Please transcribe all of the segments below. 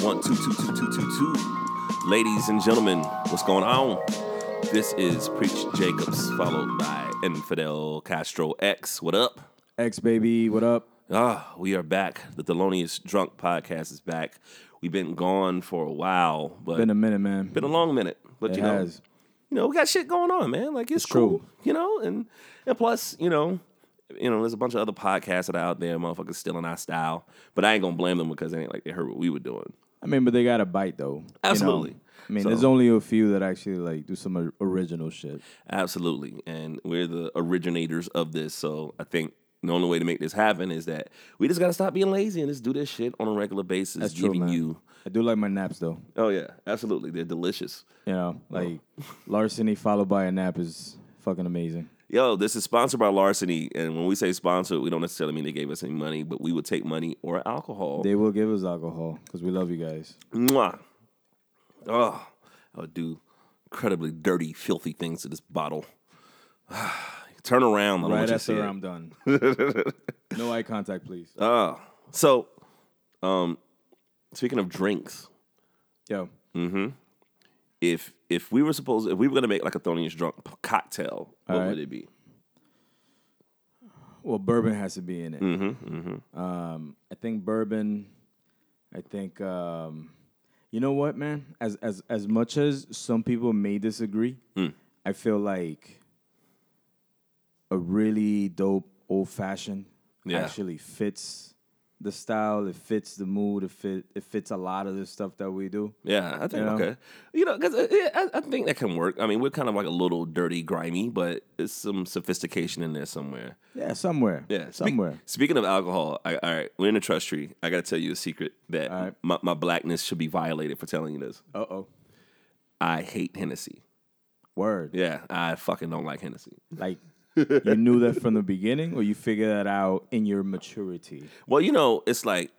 One two two two two two two. Ladies and gentlemen, what's going on? This is Preach Jacobs, followed by Infidel Castro X. What up? X baby, what up? Ah, we are back. The Thelonious Drunk podcast is back. We've been gone for a while, but Been a minute, man. been a long minute. But It you know, has. you know, we got shit going on, man. Like it's, It's cool, true. you know, and and plus, you know, you know, there's a bunch of other podcasts that are out there, motherfuckers stealing our style. But I ain't gonna blame them because they ain't like they heard what we were doing. I mean, but they got a bite though. you know? Absolutely. I mean, So- there's only a few that actually like do some original shit. Absolutely. And we're the originators of this. So I think the only way to make this happen is that we just gotta stop being lazy and just do this shit on a regular basis, That's true, man. you I do like my naps though. Oh yeah, absolutely. They're delicious. You know, like larceny followed by a nap is fucking amazing. Yo, this is sponsored by Larceny, and when we say sponsored, we don't necessarily mean they gave us any money, but we would take money or alcohol. They will give us alcohol because we love you guys. Mwah. Oh, I would do incredibly dirty, filthy things to this bottle. Turn around. I don't Right want you to see after it. I'm done. no eye contact, please. Oh, so, um, speaking of drinks, Yo, if if we were supposed, if we were gonna make like a Thelonious drunk cocktail, what right. would it be? well, bourbon has to be in it. Mm-hmm, Um, I think bourbon. I think um, you know what, man. As as as much as some people may disagree, Mm. I feel like a really dope old fashioned Yeah. actually fits the style. It fits the mood. It fit. It fits a lot of the stuff that we do. Yeah, I think You know? okay. You know, because I, I think that can work. I mean, we're kind of like a little dirty, grimy, but there's some sophistication in there somewhere. Yeah, somewhere. Yeah, somewhere. speaking of alcohol, I, all right, we're in a trust tree. I got to tell you a secret that right. my, my blackness should be violated for telling you this. Uh oh. I hate Hennessy. Word. Yeah, I fucking don't like Hennessy. Like you knew that from the beginning, or you figured that out in your maturity. Well, you know, it's like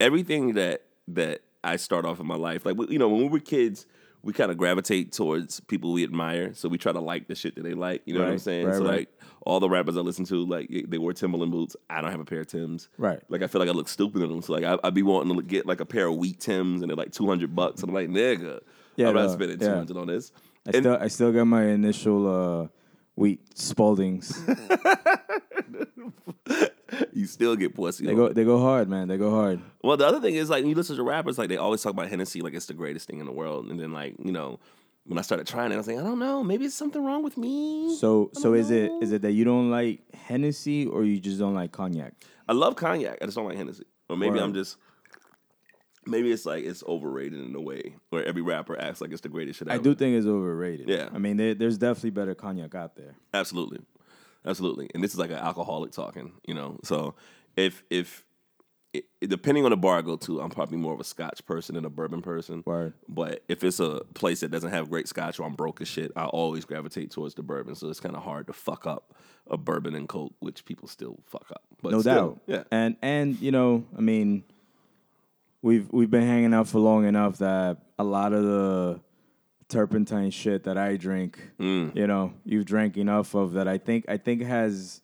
everything that that I start off in my life. Like you know, when we were kids, we kind of gravitate towards people we admire, so we try to like the shit that they like. You know what I'm saying? right, so right. like all the rappers I listen to, like they wear Timberland boots. I don't have a pair of Tims. Right. Like I feel like I look stupid in them. So like I, I'd be wanting to get like a pair of wheat Tims, and they're like 200 bucks. I'm like, nigga, Yeah, I'm not no, spending yeah. 200 on this. I And- still I still got my initial uh wheat Spaldings. you still get pussy. they go they go hard, man. They go hard. Well, the other thing is like when you listen to rappers, like they always talk about Hennessy like it's the greatest thing in the world, and then like you know when I started trying it, I was like, I don't know, maybe it's something wrong with me. So so is it is it that you don't like Hennessy or you just don't like cognac? I love cognac, I just don't like Hennessy, or maybe I'm just maybe it's like it's overrated in a way where every rapper acts like it's the greatest shit. I ever. do think it's overrated. Yeah. I mean, there, there's definitely better cognac out there. Absolutely, absolutely. And this is like an alcoholic talking, you know. So if if it, depending on the bar I go to, I'm probably more of a Scotch person than a bourbon person. Right. But if it's a place that doesn't have great Scotch or I'm broke as shit, I always gravitate towards the bourbon. So it's kind of hard to fuck up a bourbon and coke, which people still fuck up. But no still, doubt. yeah. And and you know, I mean, we've we've been hanging out for long enough that a lot of the turpentine shit that I drink, Mm. you know, you've drank enough of that. I think I think has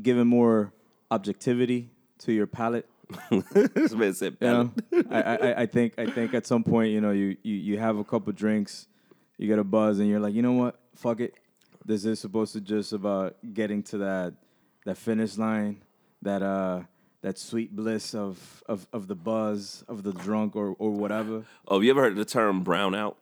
given more objectivity to your palate. this man said, You know, I, I I think I think at some point, you know, you you you have a couple drinks, you get a buzz, and you're like, you know what, fuck it. This is supposed to just about getting to that that finish line, that uh that sweet bliss of of of the buzz of the drunk or or whatever. oh, have you ever heard the term brownout?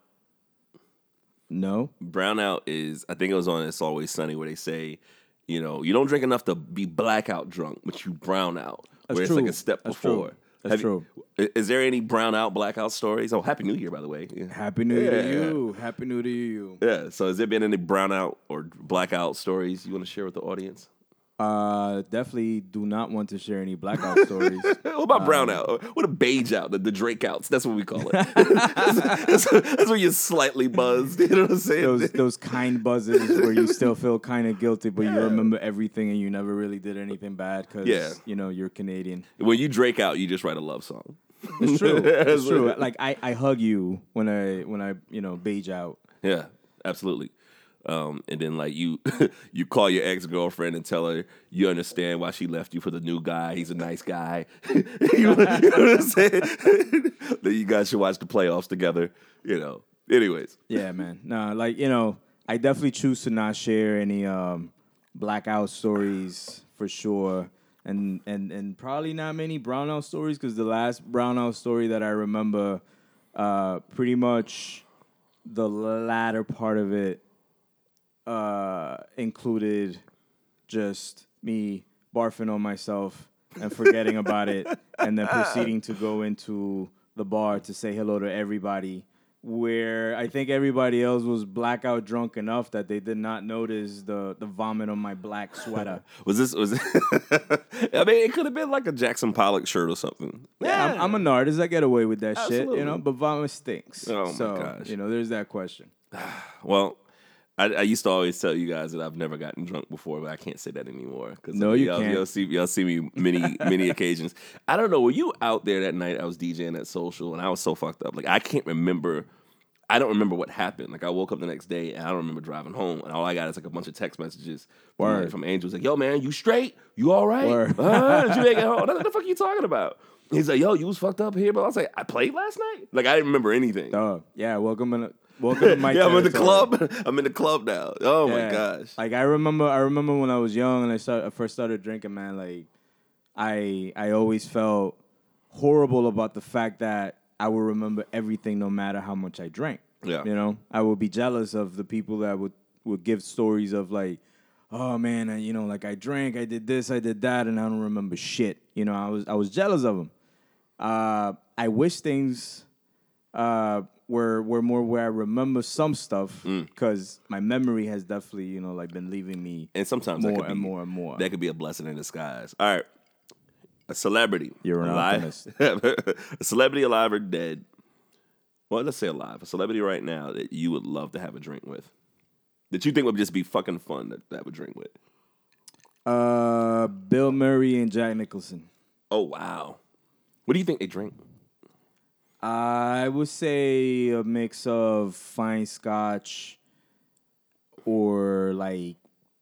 No, Brownout is, I think it was on It's Always Sunny where they say, you know, you don't drink enough to be blackout drunk, but you brown out. That's where it's like a step That's true. before. That's Have you- Is there any brownout blackout stories? Oh, Happy New Year, by the way. Yeah. happy New Year Yeah. to you. Happy New Year to you. Yeah. So, has there been any brownout or blackout stories you want to share with the audience? Uh, definitely do not want to share any blackout stories. What about brownout? What a beige out? The, the Drake outs. That's what we call it. that's, that's where you're slightly buzzed. You know what I'm saying? those those kind buzzes where you still feel kind of guilty, but you remember everything and you never really did anything bad because Yeah. you know you're Canadian. when you Drake out, you just write a love song. It's true. It's true. Like I, I hug you when I when I you know beige out. Yeah, absolutely. Um, and then like you you call your ex girlfriend and tell her you understand why she left you for the new guy. He's a nice guy. you, know, you know what I'm saying? you guys should watch the playoffs together. You know. Anyways, Yeah, man. No, like you know, I definitely choose to not share any um, blackout stories for sure, and and and probably not many brownout stories because the last brownout story that I remember, uh, pretty much the latter part of it uh, included just me barfing on myself and forgetting about it, and then proceeding to go into the bar to say hello to everybody. Where I think everybody else was blackout drunk enough that they did not notice the the vomit on my black sweater. was this was? I mean, it could have been like a Jackson Pollock shirt or something. Yeah, I'm, I'm an artist. I get away with that shit, you know. But vomit stinks. Oh, my so, gosh. You know, there's that question. Well, I, I used to always tell you guys that I've never gotten drunk before, but I can't say that anymore. Cause No, you y'all, can't. Y'all see, y'all see me many, many occasions. I don't know. Were you out there that night? I was DJing at Social, and I was so fucked up. Like I can't remember. I don't remember what happened. Like I woke up the next day, and I don't remember driving home. And all I got is like a bunch of text messages from, like, from Angels, like, "Yo, man, you straight? You all right? Uh, did you make it home? What the fuck are you talking about?" He's like, "Yo, you was fucked up here," but I was like, "I played last night." Like I didn't remember anything. Dog. Yeah, welcome in. Welcome to my yeah, I'm in the club. I'm in the club now. Oh my gosh. Like I remember, I remember when I was young and I start, I first started drinking. Man, like I, I always felt horrible about the fact that I would remember everything, no matter how much I drank. Yeah. you know, I would be jealous of the people that would would give stories of like, oh man, I, you know, like I drank, I did this, I did that, and I don't remember shit. You know, I was I was jealous of them. Uh, I wish things uh, were were more where I remember some stuff Mm. because my memory has definitely you know like been leaving me And sometimes that more could be, and more and more. That could be a blessing in disguise. All right. A celebrity. You're an alive. a celebrity alive or dead. Well, let's say alive. A celebrity right now that you would love to have a drink with. That you think would just be fucking fun to, to have a drink with. Uh, Bill Murray and Jack Nicholson. Oh wow. What do you think they drink? I would say a mix of fine scotch or like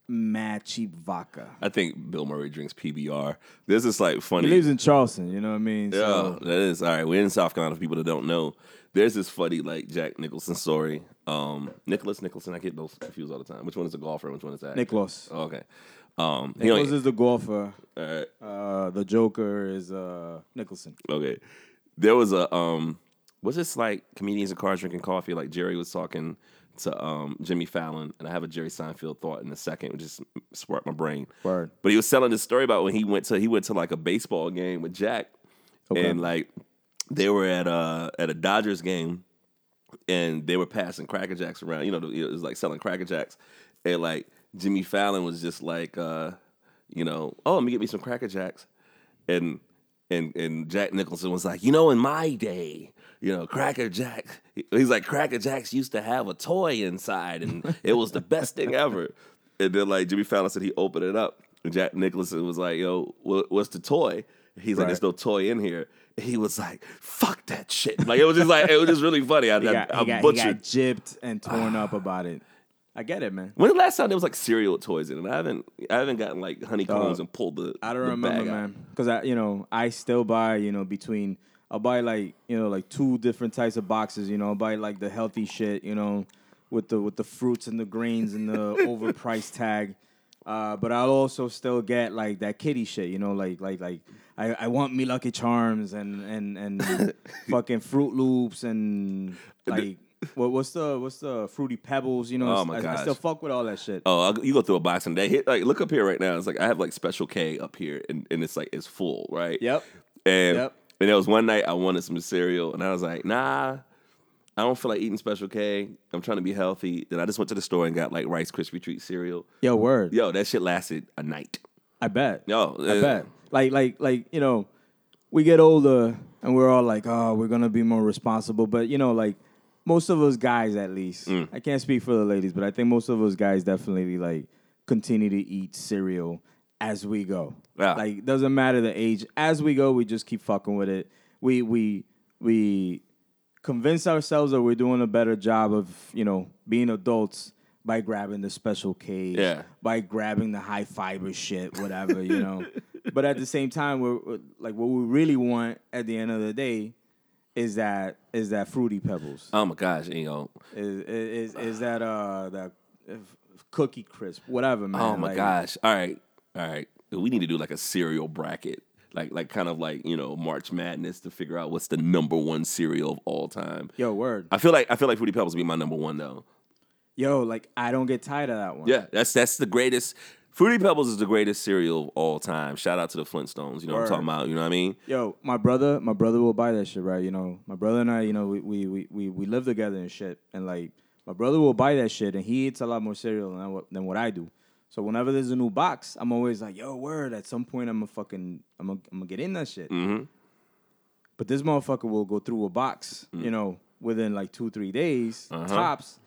mad cheap vodka. I think Bill Murray drinks PBR. This is like funny. He lives in Charleston, you know what I mean? Yeah, So that is all right. We're in South Carolina for people that don't know. There's this funny like Jack Nicholson story. Um, Nicklaus Nicholson, I get those confused all the time. Which one is the golfer? Which one is that? Nicklaus. Oh, okay. Um, Nicklaus is the golfer. all right. Uh, the Joker is uh, Nicholson. Okay. There was a um, was this like comedians in cars drinking coffee? Like Jerry was talking to um Jimmy Fallon, and I have a Jerry Seinfeld thought in a second, which just sparked my brain. Word. But he was telling this story about when he went to he went to like a baseball game with Jack, Okay. and like they were at a at a Dodgers game, and they were passing Cracker Jacks around. You know, it was like selling Cracker Jacks, and like Jimmy Fallon was just like, uh, you know, oh, let me get me some Cracker Jacks, and and and Jack Nicholson was like, you know, in my day, you know, Cracker Jack. He's like, Cracker Jacks used to have a toy inside, and it was the best thing ever. And then like Jimmy Fallon said, he opened it up, and Jack Nicholson was like, yo, what's the toy? He's like, there's no toy in here. He was like, fuck that shit. Like it was just like it was just really funny. I, He got, I he, got, he butchered. got gypped and torn up about it. I get it, man. when the last time there was like cereal toys in it? I haven't I haven't gotten like honeycombs and pulled the I don't the remember, man. Because I, you know, I still buy, you know, between I'll buy like, you know, like two different types of boxes. You know, I'll buy like the healthy shit, you know, with the with the fruits and the grains and the overpriced tag. Uh, but I'll also still get like that kitty shit, you know, like like like I, I want me Lucky Charms and and and fucking Froot Loops and like what what's the what's the fruity pebbles, you know? Oh, my I, I still fuck with all that shit. Oh, I'll, you go through a box and they hit like look up here right now. It's like I have like Special K up here, and, and it's like it's full, right? Yep. And Yep. and there was one night I wanted some cereal, and I was like, nah, I don't feel like eating Special K. I'm trying to be healthy. Then I just went to the store and got like Rice Krispie treat cereal. Yo, word. Yo, that shit lasted a night. I bet. Yo, I uh, bet. Like, like, like, you know, we get older and we're all like, oh, we're gonna be more responsible. But you know, like most of us guys, at least, Mm. I can't speak for the ladies, but I think most of us guys definitely like continue to eat cereal as we go. Yeah. Like, doesn't matter the age. As we go, we just keep fucking with it. We we we convince ourselves that we're doing a better job of you know being adults by grabbing the special K, Yeah. by grabbing the high fiber shit, whatever, you know. But at the same time, we're, we're- like what we really want at the end of the day is that is that fruity pebbles. Oh my gosh, you know. Is is is that uh that cookie crisp, whatever, man. Oh my Like, gosh. All right. All right. We need to do like a cereal bracket. Like like kind of like, you know, March Madness to figure out what's the number one cereal of all time. Yo, word. I feel like I feel like Fruity Pebbles would be my number one though. Yo, like I don't get tired of that one. Yeah, that's that's the greatest. Fruity Pebbles is the greatest cereal of all time. Shout out to the Flintstones. You know what I'm talking about. You know what I mean? Yo, my brother, my brother will buy that shit, right? You know, my brother and I, you know, we we we we, we live together and shit, and like my brother will buy that shit, and he eats a lot more cereal than what than what I do. So whenever there's a new box, I'm always like, yo, word. At some point, I'm gonna fucking, I'm gonna, I'm gonna get in that shit. Mm-hmm. But this motherfucker will go through a box, you know, within like two, three days Uh-huh. tops.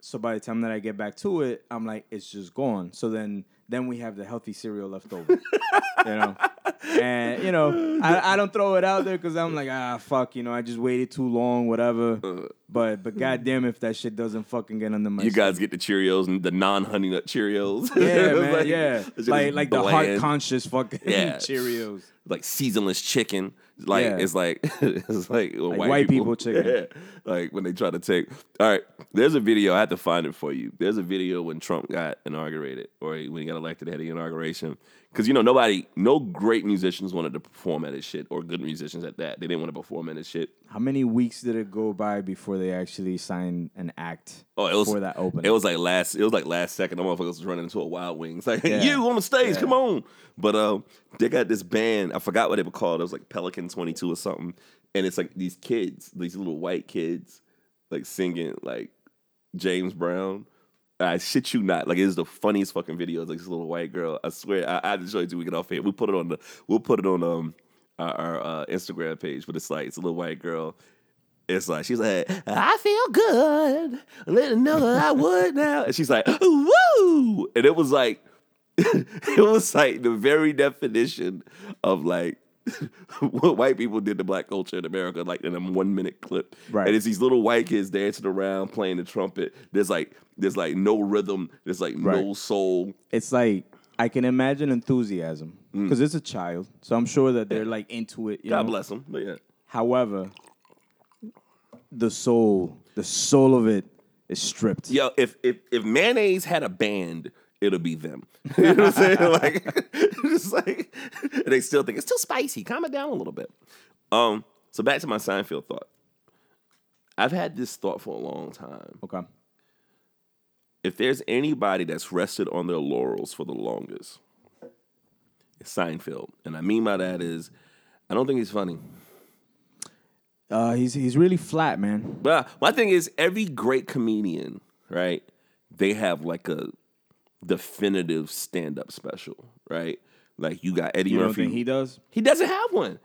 So by the time that I get back to it, I'm like, it's just gone. So then, then we have the healthy cereal left over, you know. And you know, I, I don't throw it out there because I'm like, ah, fuck, you know, I just waited too long, whatever. But but hmm. goddamn, if that shit doesn't fucking get under my You skin. guys get the Cheerios and the non-honey nut Cheerios. yeah, man, like- yeah, it's just like like the heart conscious fucking Yeah. Cheerios. like seasonless chicken. Like Yeah. it's like it's like, when Like white people chicken. Yeah. Like when they try to take. All right, there's a video. I had to find it for you. There's a video when Trump got inaugurated, or when he got elected at the inauguration. Because you know nobody, no great musicians wanted to perform at his shit, or good musicians at that. They didn't want to perform at his shit. How many weeks did it go by before they actually signed an act Oh, it was for that opening? It was like last. It was like last second. The motherfuckers was running into a Wild Wings. Like Yeah. you on the stage, Yeah. come on. But um, they got this band. I forgot what they were called. It was like Pelican Twenty Two or something. And it's like these kids, these little white kids, like singing like James Brown. I shit you not. Like it's the funniest fucking video. It's like this little white girl. I swear. I, I show you we get off here. We put it on the. We'll put it on um our, our uh, Instagram page. But it's like it's a little white girl. It's like she's like, I feel good. Let her know that I would now. And she's like, woo! And it was like, it was like the very definition of like what white people did to black culture in America, like in a one minute clip. Right. And it's these little white kids dancing around playing the trumpet. There's like there's like no rhythm. There's like no soul. it's like I can imagine enthusiasm because it's a child, so I'm sure that they're like into it. You Mm. God know? bless them. But yeah. However, the soul, the soul of it is stripped. Yo, if if if mayonnaise had a band, it'll be them. You know what I'm saying? Like, it's like they still think it's too spicy. Calm it down a little bit. Um. So back to my Seinfeld thought. I've had this thought for a long time. Okay. If there's anybody that's rested on their laurels for the longest, it's Seinfeld, and I mean by that is, I don't think he's funny. Uh, he's he's really flat, man. But my thing is, every great comedian, right? They have like a definitive stand-up special, right? Like you got Eddie You don't Murphy. think he does? He doesn't have one.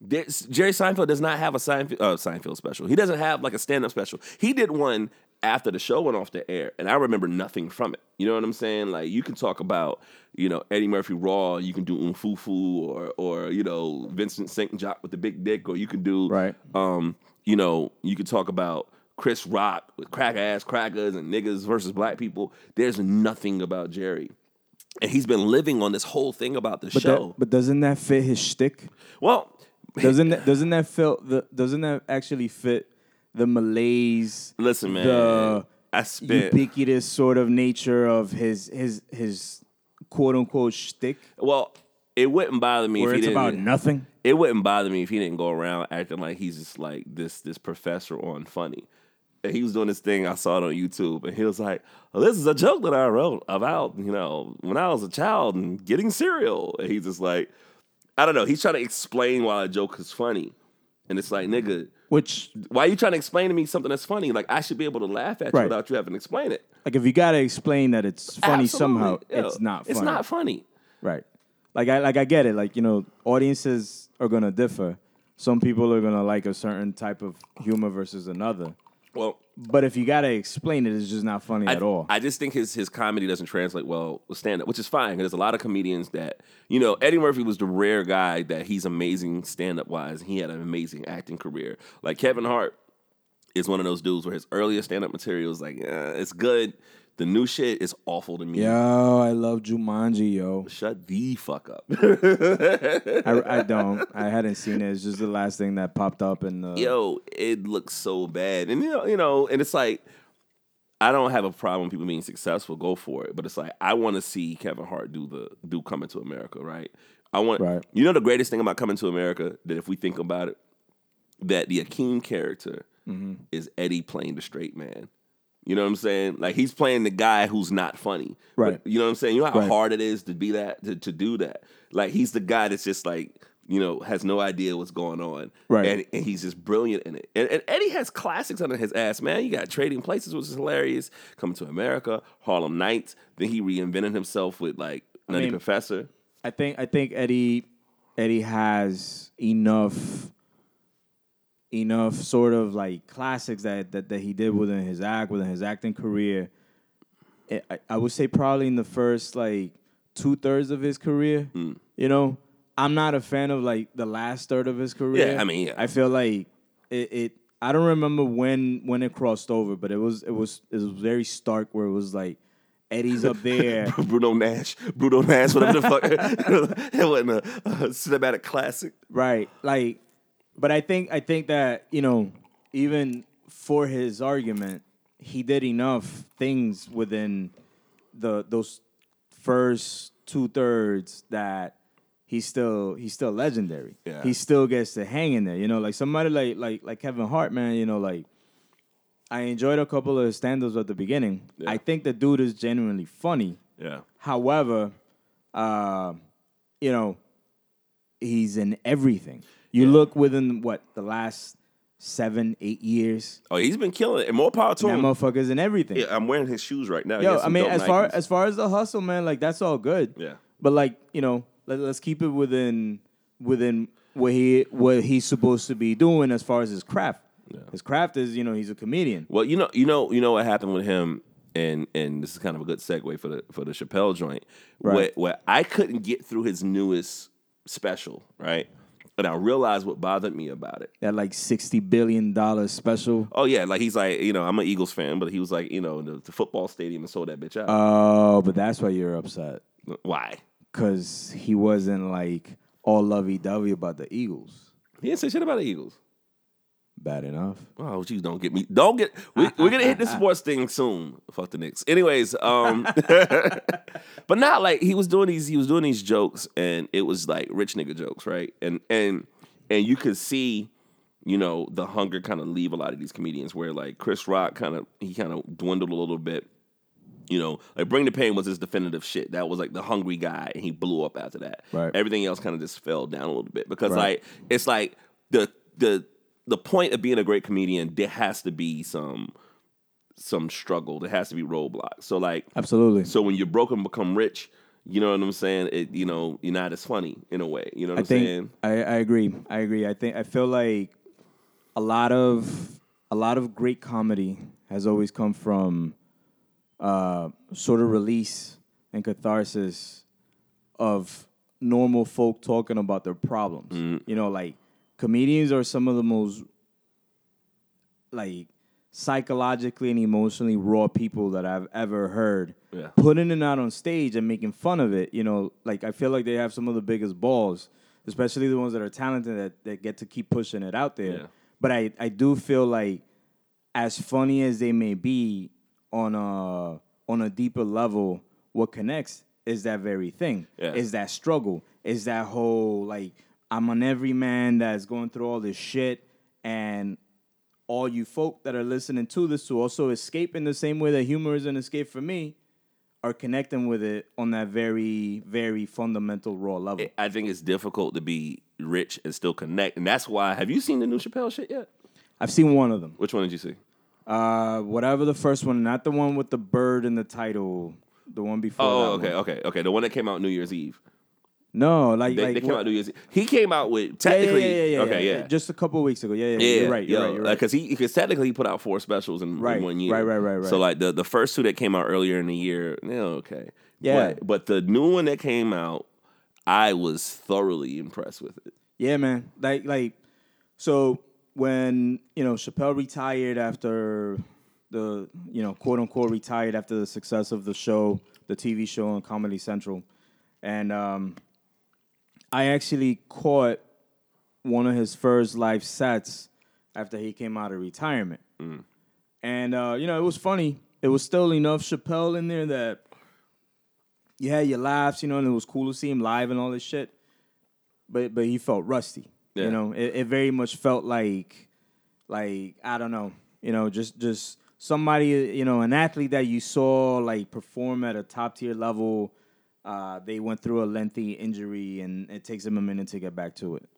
There's, Jerry Seinfeld does not have a Seinfeld, uh, Seinfeld special. He doesn't have like a stand-up special. He did one after the show went off the air, and I remember nothing from it. You know what I'm saying? Like you can talk about, you know, Eddie Murphy Raw. You can do Umfufu or or you know Vincent St. Jock with the big dick, or you can do Right. um, you know, you could talk about Chris Rock with crack ass crackers and niggas versus black people. There's nothing about Jerry. And he's been living on this whole thing about the But show. that, but doesn't that fit his shtick? well, Doesn't that, doesn't that feel the doesn't that actually fit the malaise? listen, man. The I spent ubiquitous sort of nature of his his his quote unquote shtick, well, it wouldn't bother me where if he didn't about nothing. it wouldn't bother me if he didn't go around acting like he's just like this this professor on funny. And he was doing this thing I saw it on YouTube, and he was like, well, "This is a joke that I wrote about you know when I was a child and getting cereal." And he's just like, I don't know. He's trying to explain why a joke is funny, and it's like, nigga, Which why are you trying to explain to me something that's funny? Like I should be able to laugh at you Right. without you having to explain it. like if you gotta explain that it's funny Absolutely. somehow, Yo, it's not funny. It's not funny. Right. Like I like I get it. Like, you know, audiences are gonna differ. Some people are gonna like a certain type of humor versus another. Well, But if you gotta explain it, it's just not funny I, at all. I just think his his comedy doesn't translate well with stand up, which is fine. There's a lot of comedians that you know. Eddie Murphy was the rare guy that he's amazing stand up wise. He had an amazing acting career. Like Kevin Hart is one of those dudes where his earlier stand up material is like, eh, it's good. The new shit is awful to me. Yo, I love Jumanji, yo. Shut the fuck up. I, I don't. I hadn't seen it. It's just the last thing that popped up in the. Yo, it looks so bad, and you know, you know, and it's like I don't have a problem with people being successful. Go for it, but it's like I want to see Kevin Hart do the do Coming to America, right? I want. Right. You know the greatest thing about Coming to America that if we think about it, that the Akeem character Mm-hmm. is Eddie playing the straight man. You know what I'm saying? Like he's playing the guy who's not funny. But Right. you know what I'm saying? You know how Right. hard it is to be that to, to do that. Like he's the guy that's just like you know has no idea what's going on. Right. And, and he's just brilliant in it. And, and Eddie has classics under his ass, man. You got Trading Places, which is hilarious. Coming to America, Harlem Nights. Then he reinvented himself with like Nutty mean- Professor. I think I think Eddie Eddie has enough enough sort of like classics that that, that he did within his act within his acting career. I- I, I would say probably in the first like two thirds of his career. Hmm. You know, I'm not a fan of like the last third of his career. Yeah, I mean, yeah. I feel like it, it. I don't remember when when it crossed over, but it was it was it was very stark where it was like Eddie's up there. Pluto Nash, Pluto Nash, whatever the fuck. it wasn't a, a cinematic classic. Right. Like but I think I think that, you know, even for his argument, he did enough things within the those first two thirds that he's still he's still legendary. Yeah. He still gets to hang in there. You know, like somebody like like like Kevin Hart, man, you know, like I enjoyed a couple of his stand-ups at the beginning. Yeah. I think the dude is genuinely funny. Yeah. However, uh, you know, he's in everything. You look within what the last seven, eight years, Oh, he's been killing it. And more power to him. motherfucker's in everything. Yeah, I'm wearing his shoes right now. Yo, I mean, as far Nikes. as far as the hustle, man, like that's all good. Yeah. But like, you know, let, let's keep it within within what he what he's supposed to be doing as far as his craft. Yeah. His craft is, you know, he's a comedian. Well, you know, you know, you know what happened with him, and and this is kind of a good segue for the for the Chappelle joint, Right. where where I couldn't get through his newest special, right? And I realized what bothered me about it. That like sixty billion dollar special. Oh yeah, like he's like, you know, I'm an Eagles fan, but he was like, you know, the, the football stadium and sold that bitch out. Oh, but that's why you're upset. Why? Cause he wasn't like all lovey dovey about the Eagles. He didn't say shit about the Eagles. Bad enough. Oh, geez, don't get me. Don't get. We, we're gonna hit the sports thing soon. Fuck the Knicks. Anyways, um, but not like he was doing these. He was doing these jokes, and it was like rich nigga jokes, right? And and and you could see, you know, the hunger kind of leave a lot of these comedians. Where like Chris Rock kind of he kind of dwindled a little bit. You know, like Bring the Pain was his definitive shit. That was like the hungry guy, and he blew up after that. Right. Everything else kind of just fell down a little bit because Right. like it's like the the the point of being a great comedian, there has to be some some struggle. There has to be roadblocks. So like Absolutely. so when you're broke and become rich, you know what I'm saying? It you know, you're not as funny in a way. You know what I I'm saying? I, I agree. I agree. I think I feel like a lot of a lot of great comedy has always come from uh, sort of release and catharsis of normal folk talking about their problems. Mm-hmm. You know, like comedians are some of the most like psychologically and emotionally raw people that I've ever heard. Yeah. Putting it out on stage and making fun of it, you know, like I feel like they have some of the biggest balls, especially the ones that are talented that, that get to keep pushing it out there. Yeah. But I, I do feel like as funny as they may be on a on a deeper level, what connects is that very thing. Yeah. Is that struggle. Is that whole like I'm an everyman that's going through all this shit and all you folk that are listening to this to also escape in the same way that humor is an escape for me are connecting with it on that very, very fundamental raw level. I think it's difficult to be rich and still connect. And that's why have you seen the new Chappelle shit yet? I've seen one of them. Which one did you see? Uh, whatever the first one, not the one with the bird in the title, the one before. Oh, that okay, one. okay, okay. The one that came out New Year's Eve. No, like They, like they came what- out New Year's He came out with Yeah, yeah, technically yeah, yeah, yeah, okay, yeah, yeah. Just a couple of weeks ago. Yeah, yeah, Yeah, You're right. You're right. You're right. Because he, because technically he put out four specials in, in one year. right, right, right, right. So like the the first two that came out earlier in the year, yeah, okay. Yeah. But, but the new one that came out, I was thoroughly impressed with it. Yeah, man. Like like so when, you know, Chappelle retired after the you know quote unquote retired after the success of the show, the TV show on Comedy Central, and um, I actually caught one of his first live sets after he came out of retirement, and uh, you know it was funny. It was still enough Chappelle in there that you had your laughs, you know, and it was cool to see him live and all this shit. But but he felt rusty. Yeah. You know, it, it very much felt like like I don't know, you know, just just somebody, you know, an athlete that you saw like perform at a top tier level. Uh, they went through a lengthy injury, and it takes them a minute to get back to it.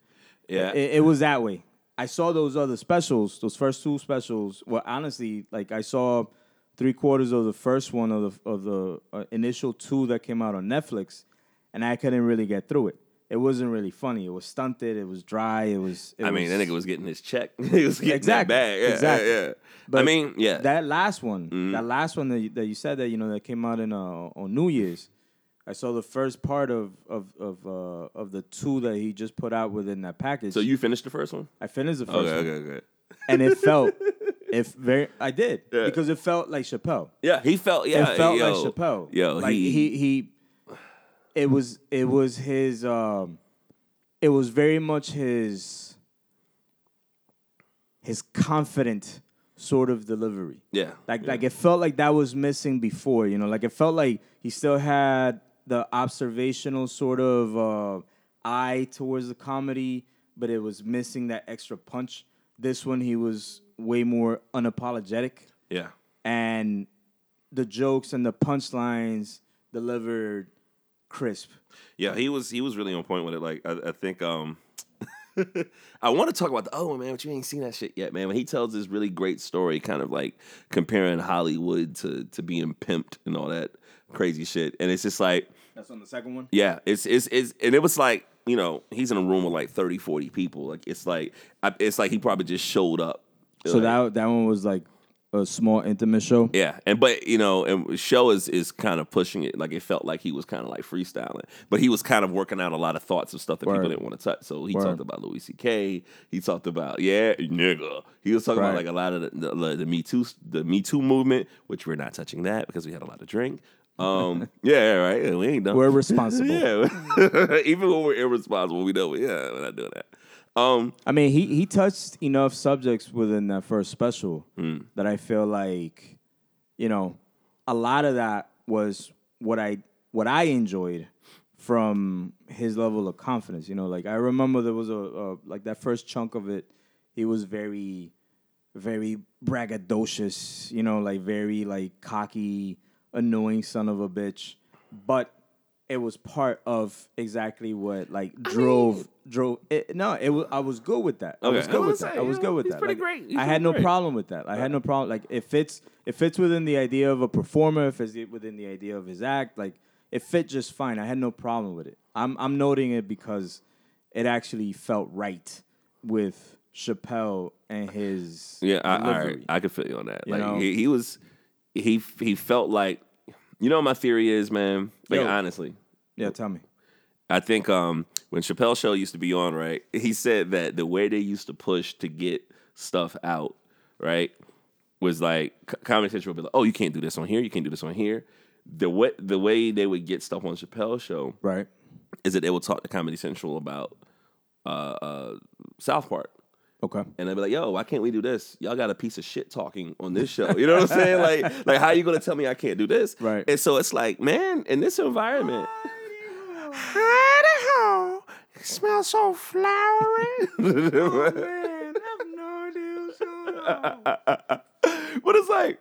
Yeah. It, it was that way. I saw those other specials, those first two specials. Well, honestly, like I saw three quarters of the first one of the of the uh, initial two that came out on Netflix, and I couldn't really get through it. It wasn't really funny. It was stunted. It was dry. It was. It I mean, was, that nigga was getting his check. he was getting Exactly, that bag. Yeah, exactly. yeah, yeah. I mean, yeah. That last one, Mm-hmm. that last one that you, that you said that you know that came out in uh, on New Year's. I saw the first part of of of uh, of the two that he just put out within that package. so you finished the first one? I finished the first Okay, one, okay, okay. and it felt if very I did Yeah. because it felt like Chappelle. Yeah, he felt. Yeah, it felt yo, like Chappelle. Yo, like he, he he. It was it was his um, it was very much his his confident sort of delivery. yeah, Like yeah. like it felt like that was missing before, you know. Like it felt like he still had the observational sort of uh, eye towards the comedy, but it was missing that extra punch. This one he was way more unapologetic, yeah, and the jokes and the punchlines delivered crisp. yeah. He was he was really on point with it. Like I, I think um. I want to talk about the other one, man, but you ain't seen that shit yet, man. When he tells this really great story, kind of like comparing Hollywood to to being pimped and all that crazy shit, and it's just like, That's on the second one. Yeah, it's it's it's and it was like you know he's in a room with like 30, 40 people. Like it's like I- it's like he probably just showed up. So Like, that that one was like a small intimate show. yeah, and but you know, and show is is kind of pushing it. Like it felt like he was kind of like freestyling, but he was kind of working out a lot of thoughts of stuff that Word. people didn't want to touch. So he Word. talked about Louis C.K. He talked about yeah, nigga. He was talking about like a lot of the, the, the Me Too the Me Too movement, which we're not touching that because we had a lot of drink. Um, yeah, right. We ain't done. We're responsible. Yeah, even when we're irresponsible, we know. Yeah, we're not doing that. Um, I mean, he he touched enough subjects within that first special Hmm. that I feel like, you know, a lot of that was what I what I enjoyed from his level of confidence. You know, like I remember there was a, a like that first chunk of it. He was very, very braggadocious. You know, like very like cocky, annoying son of a bitch. But it was part of exactly what like drove drove. It, no, it was. I was good with that. I was good was with gonna that. I was good know, with he's that. pretty Like, great. He's I had no great. problem with that. I had no problem. Like it fits. It fits within the idea of a performer. It fits within the idea of his act. Like it fit just fine. I had no problem with it. I'm I'm noting it because it actually felt right with Chappelle and his yeah, I, I, I could feel you on that. You like know? he, he was, he he felt like, you know, what my theory is, man. Like Yo. honestly, Yeah, tell me. I think um, when Chappelle show used to be on, right? He said that the way they used to push to get stuff out, right, was like Comedy Central would be like, "Oh, you can't do this on here. You can't do this on here." The way the way they would get stuff on Chappelle's show Right. is that they would talk to Comedy Central about uh, uh, South Park. Okay. And they'd be like, "Yo, why can't we do this? Y'all got a piece of shit talking on this show. You know what I'm saying? Like, like how you gonna tell me I can't do this? Right. And so it's like, man, in this environment, it smells so flowery. Oh, man, I've no idea. but it's like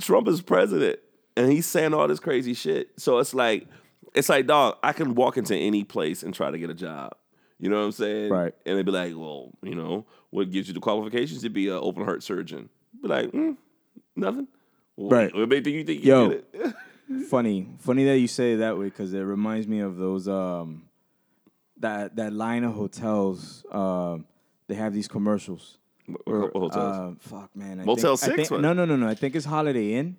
Trump is president and he's saying all this crazy shit. So it's like, it's like, dog, I can walk into any place and try to get a job. You know what I'm saying? Right. And they'd be like, well, you know, what gives you the qualifications to be an open heart surgeon? Be like, mm, nothing. Well, Right. What made you think you Yo. did it? funny, funny that you say it that way because it reminds me of those um that that line of hotels. Um, they have these commercials. What- what hotels? Uh, fuck man, I Motel think, I Six, think- no, no, no, no. I think it's Holiday Inn.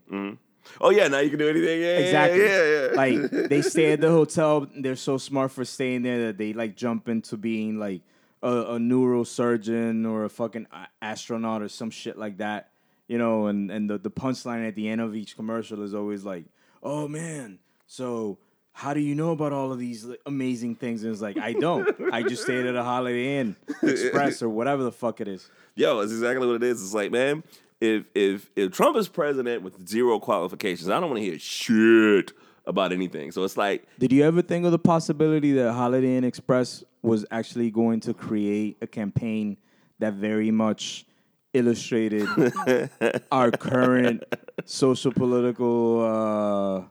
Oh yeah, now you can do anything. Yeah, Exactly. Yeah, yeah. Like they stay at the hotel. They're so smart for staying there that they like jump into being like a, a neurosurgeon or a fucking uh, astronaut or some shit like that. you know, and and the the punchline at the end of each commercial is always like, "Oh man, so." How do you know about all of these amazing things? And it's like I don't. I just stayed at a Holiday Inn Express or whatever the fuck it is. Yo, it's exactly what it is. It's like, man, if if if Trump is president with zero qualifications, I don't want to hear shit about anything. So it's like, Did you ever think of the possibility that Holiday Inn Express was actually going to create a campaign that very much illustrated our current social political uh,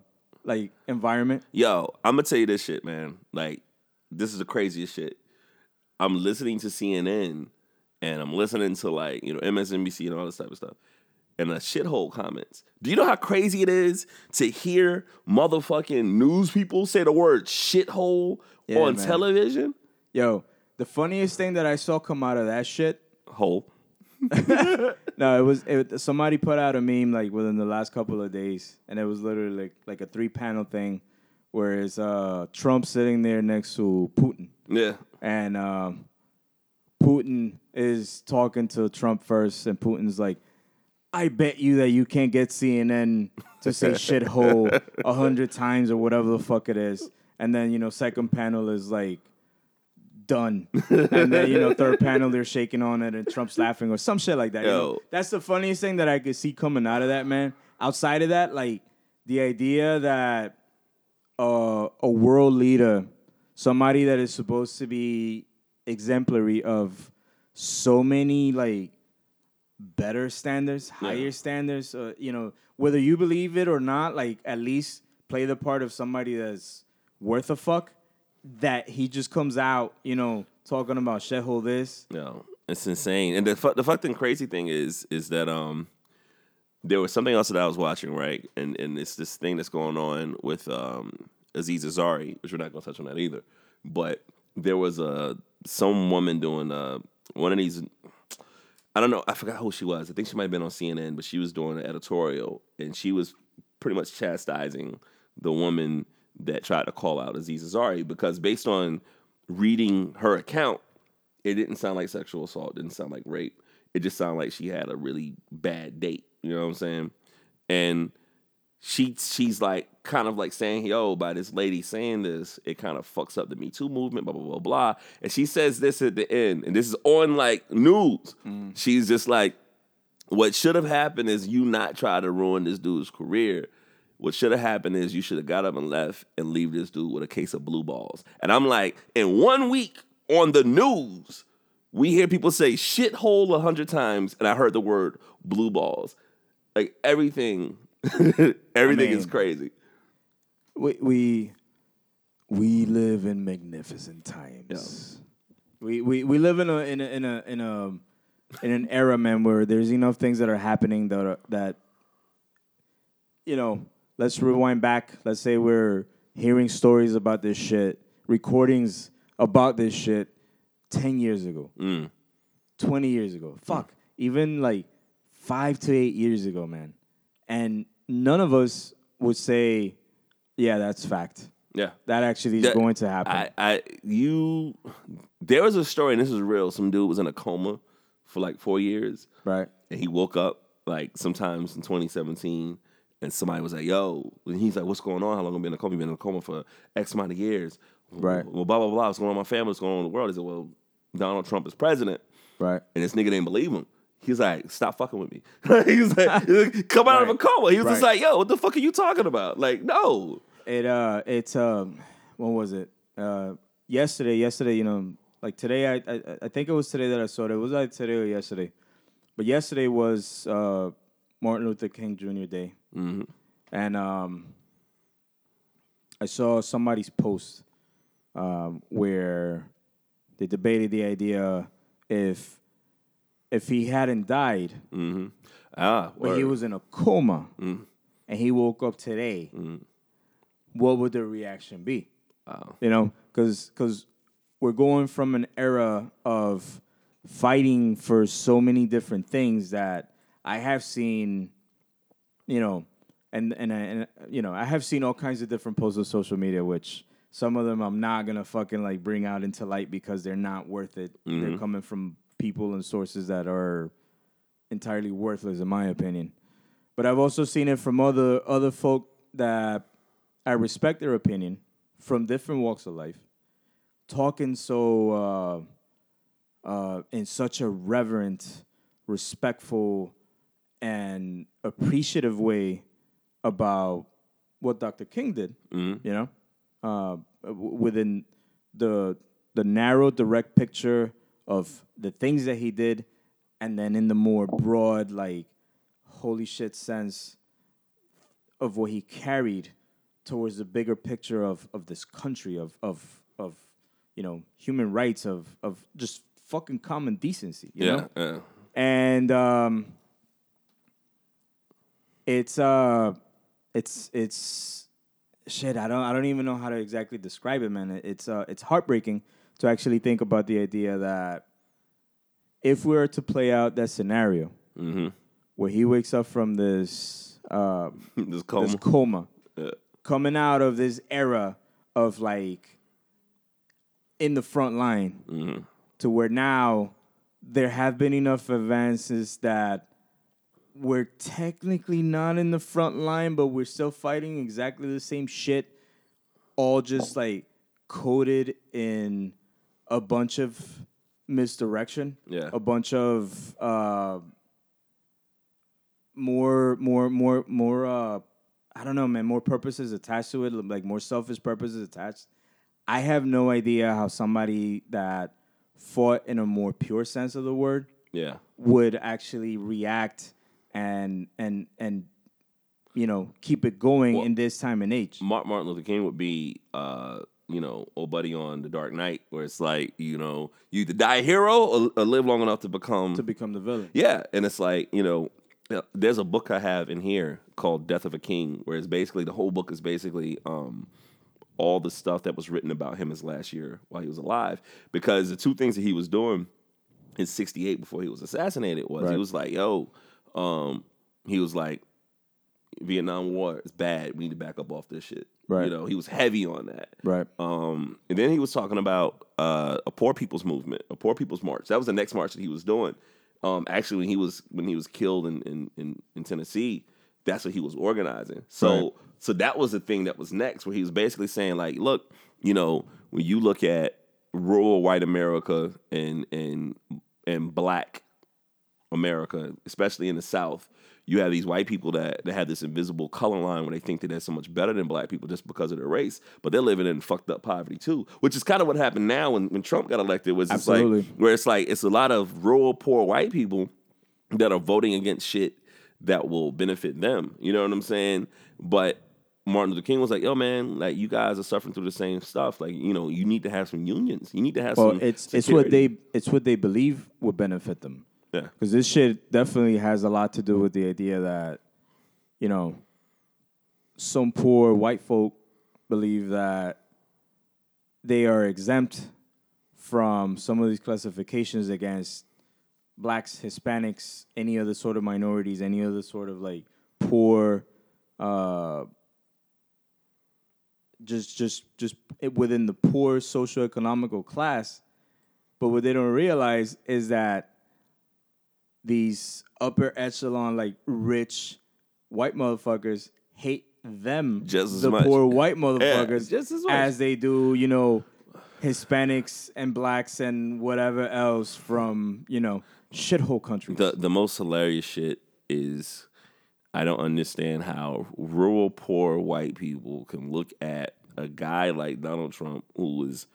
like environment? yo, I'm gonna tell you this shit, man. Like, this is the craziest shit. I'm listening to CNN and I'm listening to like, you know, MSNBC and all this type of stuff. And the shithole comments. Do you know how crazy it is to hear motherfucking news people say the word shithole Yeah, on man. television? Yo, the funniest thing that I saw come out of that shit. Hole. No, it was it, somebody put out a meme like within the last couple of days, and it was literally like like a three panel thing, where it's uh, Trump sitting there next to Putin. Yeah. and um, Putin is talking to Trump first, and Putin's like, "I bet you that you can't get CNN to say shithole a hundred times or whatever the fuck it is." And then you know, second panel is like, "Done," and then you know, third panel they're shaking on it, and Trump's laughing or some shit like that. you know? Yo. That's the funniest thing that I could see coming out of that man. Outside of that, like the idea that uh, a world leader, somebody that is supposed to be exemplary of so many like better standards, higher standards. Uh, you know, whether you believe it or not, like at least play the part of somebody that's worth a fuck. That he just comes out, you know, talking about shithole this. No, it's insane. And the fu- the fucking crazy thing is is that um there was something else that I was watching right, and and it's this thing that's going on with um Aziz Ansari, which we're not gonna touch on that either. But there was a some woman doing uh one of these. I don't know. I forgot who she was. I think she might have been on CNN, but she was doing an editorial, and she was pretty much chastising the woman that tried to call out Aziz Ansari because based on reading her account, it didn't sound like sexual assault, didn't sound like rape. It just sounded like she had a really bad date. You know what I'm saying? And she she's like kind of like saying, yo, by this lady saying this, it kind of fucks up the Me Too movement, blah, blah, blah, blah. And she says this at the end, and this is on like news. Mm. She's just like, what should have happened is you not try to ruin this dude's career. What should have happened is you should have got up and left and leave this dude with a case of blue balls. And I'm like, in one week on the news, we hear people say shithole a hundred times, and I heard the word blue balls. Like everything, everything is mean- crazy. We we we live in magnificent times. We, we we live in a in a in a in a in an era, man, where there's enough things that are happening that are, that you know. Let's rewind back. Let's say we're hearing stories about this shit, recordings about this shit, ten years ago, Mm. twenty years ago. Fuck, even like five to eight years ago, man. And none of us would say, "Yeah, that's fact." Yeah. That actually is That- going to happen. I, I, you, there was a story, and this is real. Some dude was in a coma for like four years, right? and he woke up like sometimes in 2017, and somebody was like, "Yo," and he's like, "What's going on? How long have you been in a coma? You've been in a coma for X amount of years." Right. Well, blah blah blah. What's going on in my family? What's going on in the world? He said, "Well, Donald Trump is president," Right. and this nigga didn't believe him. He's like, "Stop fucking with me." he's like, "Come out of a coma." He was just like, "Yo, what the fuck are you talking about?" Like, no. It uh it's um when was it? Uh yesterday, yesterday, you know, like today I I, I think it was today that I saw it. It was like today or yesterday. But yesterday was uh Martin Luther King Jr. Day. Mm-hmm. And um I saw somebody's post um where they debated the idea if if he hadn't died Mm-hmm. Ah, when he was in a coma Mm. and he woke up today, what would the reaction be? Wow. You know, because we're going from an era of fighting for so many different things that I have seen, you know, and and I- and you know, I have seen all kinds of different posts on social media, which some of them I'm not gonna fucking like bring out into light because they're not worth it. They're coming from people and sources that are entirely worthless in my opinion. But I've also seen it from other other folk that I respect their opinion from different walks of life, talking so uh, uh, in such a reverent, respectful, and appreciative way about what Dr. King did. You know, uh, w- within the the narrow, direct picture of the things that he did, and then in the more broad, like holy shit sense of what he carried towards the bigger picture of of this country of of of you know human rights of of just fucking common decency. You Yeah, know? yeah. and um, it's uh, it's it's shit. I don't I don't even know how to exactly describe it, man. It's uh, it's heartbreaking to actually think about the idea that if we were to play out that scenario Mm-hmm. where he wakes up from this uh, This coma. this coma, Yeah. coming out of this era of like in the front line Mm-hmm. to where now there have been enough advances that we're technically not in the front line, but we're still fighting exactly the same shit, all just like coded in a bunch of misdirection, Yeah. a bunch of uh, more, more, more, more. Uh, I don't know, man. More purposes attached to it, like more selfish purposes attached. I have no idea how somebody that fought in a more pure sense of the word Yeah. would actually react and and and you know keep it going Well- in this time and age. Martin Martin Luther King would be, uh, you know, old buddy on The Dark Knight, where it's like, you know, you either die a hero or, or live long enough to become. to become the villain. yeah, and it's like, you know, uh, there's a book I have in here called Death of a King, where it's basically the whole book is basically um, all the stuff that was written about him his last year while he was alive, because the two things that he was doing in '68 before he was assassinated was he was like, yo, um, he was like, Vietnam War is bad. We need to back up off this shit. Right. You know, he was heavy on that. Right. Um, and then he was talking about uh, a poor people's movement, a poor people's march. That was the next march that he was doing. Um, actually, when he was when he was killed in in, in, in Tennessee, that's what he was organizing. So Right. so that was the thing that was next, where he was basically saying like, look, you know, when you look at rural white America and and and black America, especially in the South, you have these white people that, that have this invisible color line where they think that they're so much better than black people just because of their race, but they're living in fucked up poverty too, which is kind of what happened now when, when Trump got elected. Was it's like where it's like it's a lot of rural poor white people that are voting against shit that will benefit them. You know what I'm saying? But Martin Luther King was like, "Yo, man, like you guys are suffering through the same stuff. Like, you know, you need to have some unions. You need to have Well, some. it's it's what they it's what they believe would benefit them. Yeah. Because this shit definitely has a lot to do with the idea that, you know, some poor white folk believe that they are exempt from some of these classifications against blacks, Hispanics, any other sort of minorities, any other sort of like poor, uh, just just just within the poor socioeconomical class. But what they don't realize is that these upper echelon, like rich white motherfuckers, hate them Just as the much. poor white motherfuckers just as much. as they do, you know, Hispanics and blacks and whatever else from you know shithole countries. The the most hilarious shit is I don't understand how rural poor white people can look at a guy like Donald Trump who has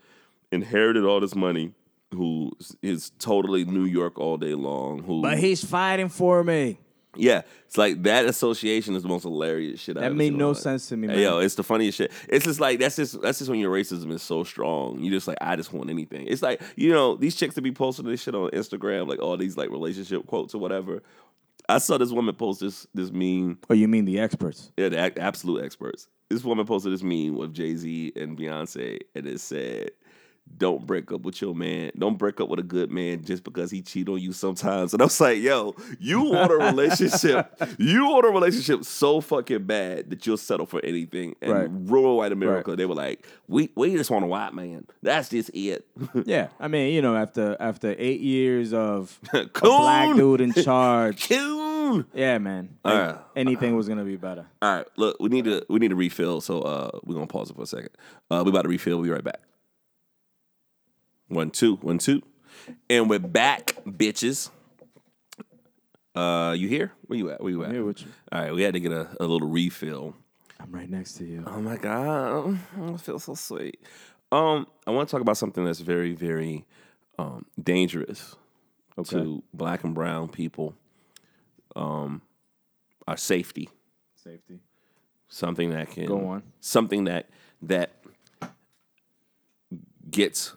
inherited all this money, who is totally New York all day long, who but he's fighting for me. yeah, it's like that association is the most hilarious shit. I've That made seen no sense to me, man. Yo, it's the funniest shit. It's just like that's just that's just when your racism is so strong. You just like I just want anything. It's like you know these chicks to be posting this shit on Instagram, like all these like relationship quotes or whatever. I saw this woman post this this meme. Oh, you mean the experts? Yeah, the absolute experts. This woman posted this meme with Jay Z and Beyonce, and it said, don't break up with your man. Don't break up with a good man just because he cheat on you sometimes. And I was like, yo, you want a relationship. you want a relationship so fucking bad that you'll settle for anything. And Right. rural white America, they were like, we we just want a white man. That's just it. Yeah, I mean, you know, after after eight years of a black dude in charge, Coon. yeah, man, like, right. anything was gonna be better. All right, look, we need to we need to refill, so uh we're gonna pause it for a second. Uh we about to refill, we'll be right back. One, two, one, two. And we're back, bitches. Uh you here? Where you at? Where you at? Here with you. All right, we had to get a, a little refill. I'm right next to you. Oh my god, I feel so sweet. Um, I want to talk about something that's very, very um, dangerous to black and brown people. Um, our safety, Safety. something that can Go on. something that that gets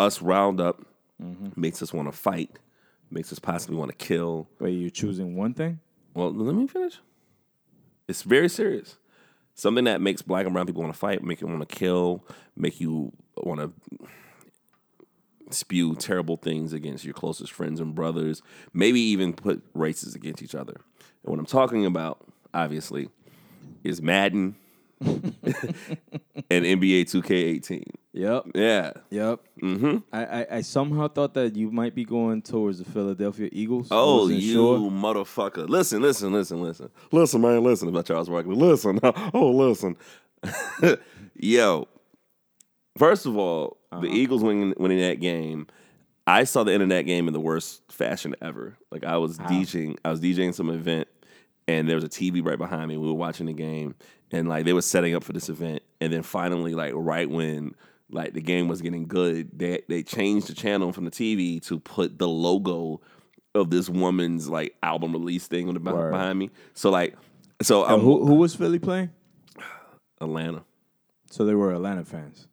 us riled up, Mm-hmm. makes us want to fight, makes us possibly want to kill. Wait, you're choosing one thing? Well, let me finish. It's very serious. Something that makes black and brown people want to fight, make you want to kill, make you want to spew terrible things against your closest friends and brothers, maybe even put races against each other. And what I'm talking about, obviously, is Madden and NBA 2K18. Yep. Yeah. Yep. Mm-hmm. I, I, I somehow thought that you might be going towards the Philadelphia Eagles. Oh, you sure. motherfucker. Listen, listen, listen, listen. Listen, man, listen about Charles Barkley. Listen. Oh, listen. Yo, first of all, the Eagles winning, winning that game, I saw the that game in the worst fashion ever. Like I was DJing, I was DJing some event and there was a TV right behind me. We were watching the game and like they were setting up for this event. And then finally, like right when like the game was getting good, they they changed the channel from the TV to put the logo of this woman's like album release thing on the Word. behind me. So like so I'm who, who was Philly playing? Atlanta. So they were Atlanta fans.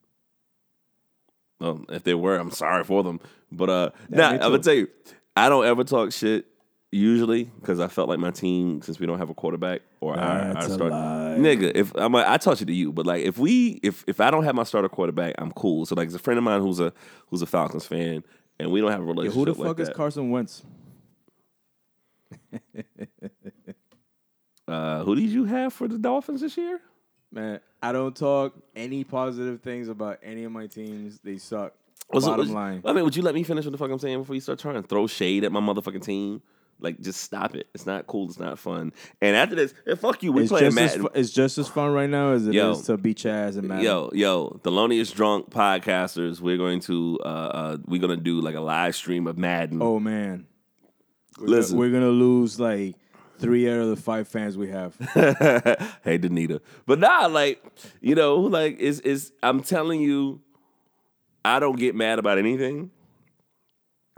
Um, if they were, I'm sorry for them. But uh, Yeah, nah, I'm gonna tell you, I don't ever talk shit usually because I felt like my team, since we don't have a quarterback or our, our That's start, nigga. If I'm, like, I talk shit to you, but like if we, if if I don't have my starter quarterback, I'm cool. So like, there's a friend of mine who's a who's a Falcons fan, and we don't have a Yeah, relationship. who the like fuck is that. Carson Wentz? Uh, who did you have for the Dolphins this year? Man, I don't talk any positive things about any of my teams. They suck. Was it- Bottom was- line. I mean, would you let me finish what the fuck I'm saying before you start trying to throw shade at my motherfucking team? Like, just stop it. It's not cool. It's not fun. And after this, eh, fuck you. We It's playing just, as Madden. fu- it's just as fun right now as it is Yo. to beat your ass and Madden. Yo, yo, Thelonious Drunk podcasters. We're going to uh, uh we're gonna do like a live stream of Madden. Oh man, Listen. we're gonna lose like three out of the five fans we have. hey, Danita. But nah, like you know, like is is I'm telling you, I don't get mad about anything.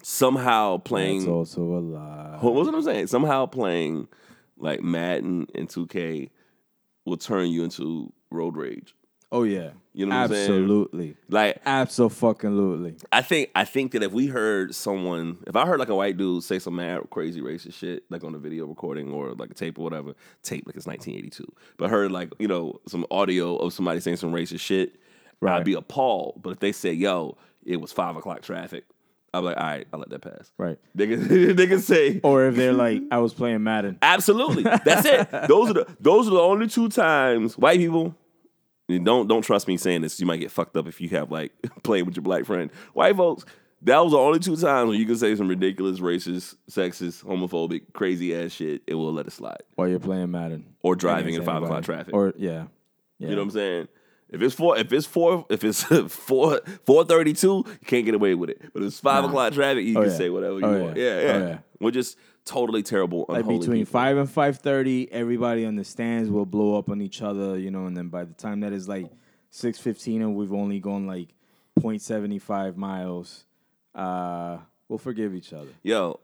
Somehow playing That's also a lie. What was what I'm saying? Somehow playing like Madden and 2K will turn you into road rage. Oh yeah, You know what I'm saying? absolutely, Like absolutely. I think I think that if we heard someone, if I heard like a white dude say some mad crazy racist shit, like on a video recording or like a tape or whatever, tape like it's 1982, but heard like you know some audio of somebody saying some racist shit, Right. I'd be appalled. But if they say, "Yo, it was five o'clock traffic," I'm like, "All right, I'll let that pass." Right. They can they can say, Or if they're like, I was playing Madden. Absolutely. That's it. Those are the those are the only two times white people don't don't trust me saying this. You might get fucked up if you have like playing with your black friend. White folks, that was the only two times when you can say some ridiculous, racist, sexist, homophobic, crazy ass shit. It will let it slide. While you're playing Madden. Or driving in five o'clock traffic. Or yeah, yeah. you know what I'm saying? If it's four, if it's four, if it's four four thirty two, you can't get away with it. But if it's five o'clock traffic, you Oh, can yeah. say whatever you Oh, want. yeah. Yeah, yeah. Oh, yeah. We're just totally terrible. like between people. five and five thirty, everybody on the stands will blow up on each other, you know, and then by the time that is like six fifteen and we've only gone like 0.75 miles, uh, we'll forgive each other. yo,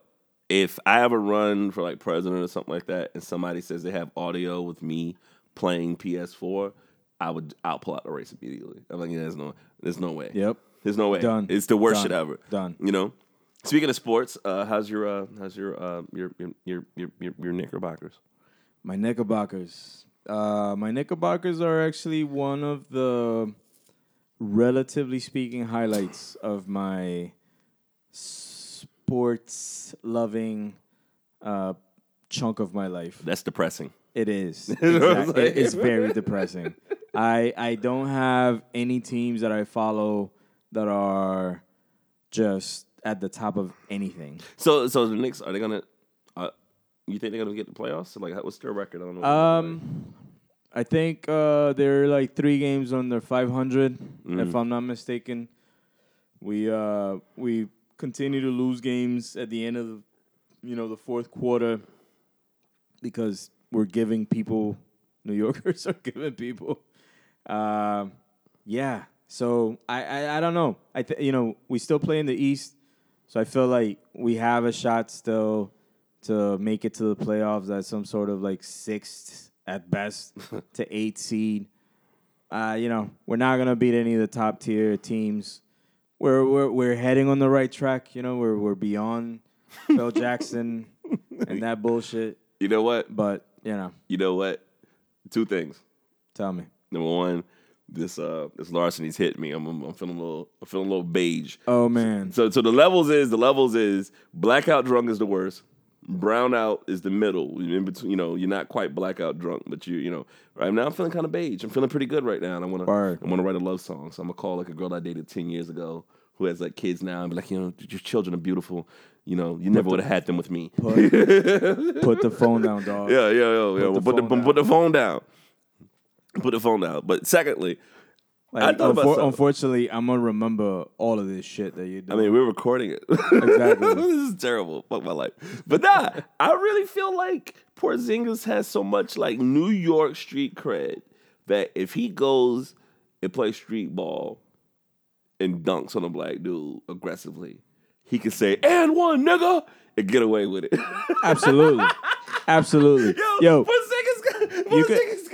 if I ever run for like president or something like that, and somebody says they have audio with me playing PS4, I would I'll pull out the race immediately. I'm like, yeah, there's no, there's no way. Yep. There's no way. Done. It's the worst Done. shit ever. Done. You know. Speaking of sports, uh, how's your uh, how's your uh, your, your your your your your Knickerbockers? My Knickerbockers. Uh, my Knickerbockers are actually one of the relatively speaking, highlights of my sports loving uh, chunk of my life. That's depressing. It is. know what I'm Exact- it- it's very depressing. I I don't have any teams that I follow that are just at the top of anything. So, so the Knicks are they gonna? Uh, you think they're gonna get the playoffs? Like, what's their record? I don't know. Um, I think uh, they're like three games under 500, if I'm not mistaken. We uh we continue to lose games at the end of the, you know the fourth quarter because we're giving people New Yorkers are giving people. Um, yeah. So I, I I don't know. I th- you know we still play in the East, so I feel like we have a shot still to make it to the playoffs at some sort of like sixth at best to eight seed. Uh, you know, we're not gonna beat any of the top tier teams. We're we're we're heading on the right track. You know, we're we're beyond Phil Jackson and that bullshit. you know what? But you know, You know what? Two things. tell me. Number one, this uh this larceny's hit me. I'm, I'm I'm feeling a little I'm feeling a little beige. Oh man, So so the levels is the levels is blackout drunk is the worst. Brown out is the middle. In between, you know, you're not quite blackout drunk, but you you know. Right now, I'm feeling kind of beige. I'm feeling pretty good right now, and I want to Word. I want to write a love song. So I'm gonna call like a girl I dated ten years ago who has like kids now, and be like, you know, your children are beautiful. You know, you never would have had them with me. put, put the phone down, dog. Yeah, yeah, yeah, yeah. the Put the, put the phone down. Put the phone down. But secondly, I Like, thought about unfor- something. unfortunately, I'm gonna remember all of this shit that you do. I mean, we're recording it. Exactly. this is terrible. Fuck my life. But nah, I really feel like Porzingis has so much like New York street cred that if he goes and plays street ball and dunks on a black dude aggressively, he can say "and one nigga" and get away with it. absolutely, absolutely. Yo, Yo, Porzingis got, You could- Porzingis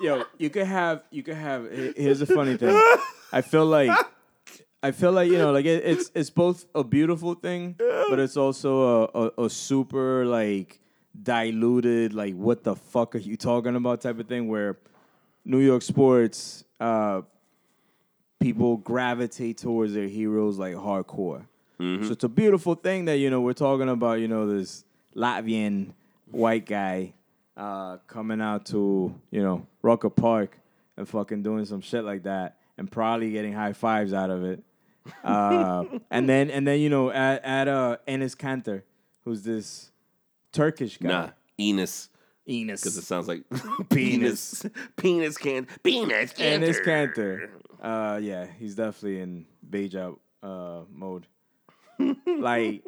yo, you could have, you could have. Here's the funny thing. I feel like, I feel like you know, like it, it's it's both a beautiful thing, but it's also a, a a super like diluted, like what the fuck are you talking about type of thing. Where New York sports, uh, people gravitate towards their heroes like hardcore. So it's a beautiful thing that you know we're talking about. You know this Latvian white guy uh, coming out to you know Rucker Park and fucking doing some shit like that, and probably getting high fives out of it. Uh, and then and then you know at at uh, Enes Kanter, who's this Turkish guy. nah Enos Enes. because it sounds like penis penis can penis can Enes Kanter. Uh, yeah, he's definitely in beige out uh, mode. like,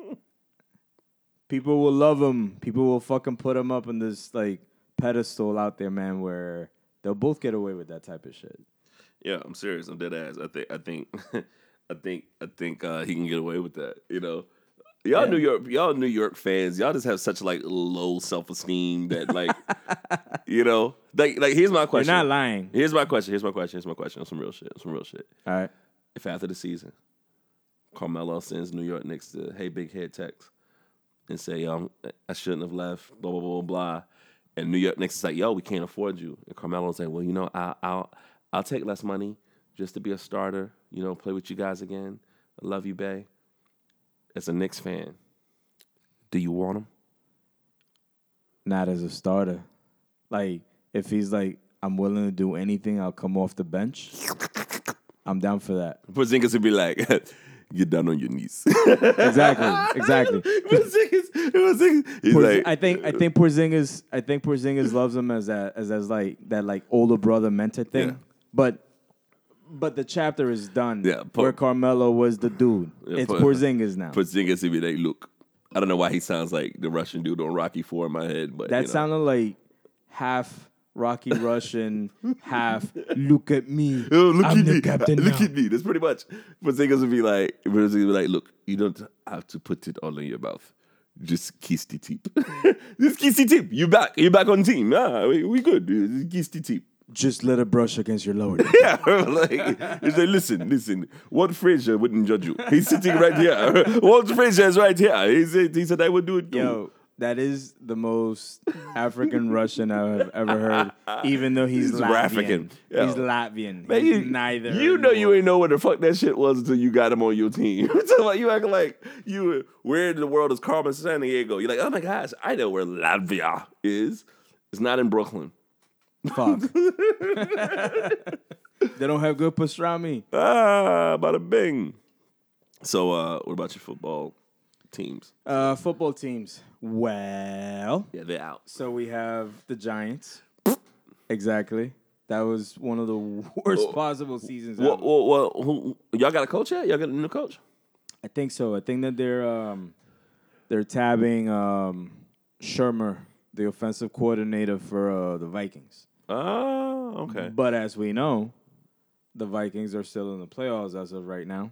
people will love him. People will fucking put him up on this like pedestal out there, man, where they'll both get away with that type of shit. Yeah, I'm serious. I'm dead ass. I think. I think. I think. I think uh, he can get away with that. You know, y'all Yeah. New York, y'all New York fans, y'all just have such like low self esteem that like, you know, like like here's my question. You're not lying. Here's my question. Here's my question. Here's my question. On some real shit. on Some real shit. All right. If after the season, Carmelo sends New York Knicks to Hey Big Head text and say, "Yo, I'm- I shouldn't have left," blah blah blah blah, and New York Knicks is like, "Yo, we can't afford you," and Carmelo's like, "Well, you know, I, I'll I'll take less money just to be a starter. You know, play with you guys again. I love you, Bay." As a Knicks fan, do you want him? Not as a starter. Like, if he's like, I'm willing to do anything, I'll come off the bench. I'm down for that. Porzingis would be like, "Get down on your knees." Exactly. Exactly. Porzingis, Porzingis, he's Porz- like, I think I think Porzingis I think Porzingis loves him as that as as like that like older brother mentor thing. Yeah. But but the chapter is done. Yeah, Por- where Carmelo was the dude. Yeah, it's Por- Porzingis now. Porzingis would be like, "Look." I don't know why he sounds like the Russian dude on Rocky Four in my head, but that you know. sounded like half Rocky Russian, half look at me. Oh, look I'm at the me. captain look now. at me. That's pretty much. Porzingis would be like, Porzingis would be like, look, you don't have to put it all in your mouth. Just kiss the tip. Just kiss the tip. You back. You back on team. Ah, we, we good. Just kiss the tip. Just let it brush against your lower. Yeah, like, like, listen, listen. Walt Frazier wouldn't judge you. He's sitting right here. Walt Frazier is right here. He said, he said I would do it too. Yo, That is the most African Russian I have ever heard. Even though he's, He's Latvian. African. Yeah. He's Latvian. Man, he's you, neither. You know you ain't know what the fuck that shit was until you got him on your team. so like you acting like you where in the world is Carmen Sandiego? You're like, oh my gosh, I know where Latvia is. It's not in Brooklyn. Fuck. they don't have good pastrami. Ah, bada bing. So uh what about your football teams? Uh, football teams. Well, Yeah, they're out. so we have the Giants. exactly. That was one of the worst possible seasons. Well, ever. well, well who, y'all got a coach yet? Y'all got a new coach? I think so. I think that they're um, they're tabbing um, Shurmur, the offensive coordinator for uh, the Vikings. Oh, okay. But as we know, the Vikings are still in the playoffs as of right now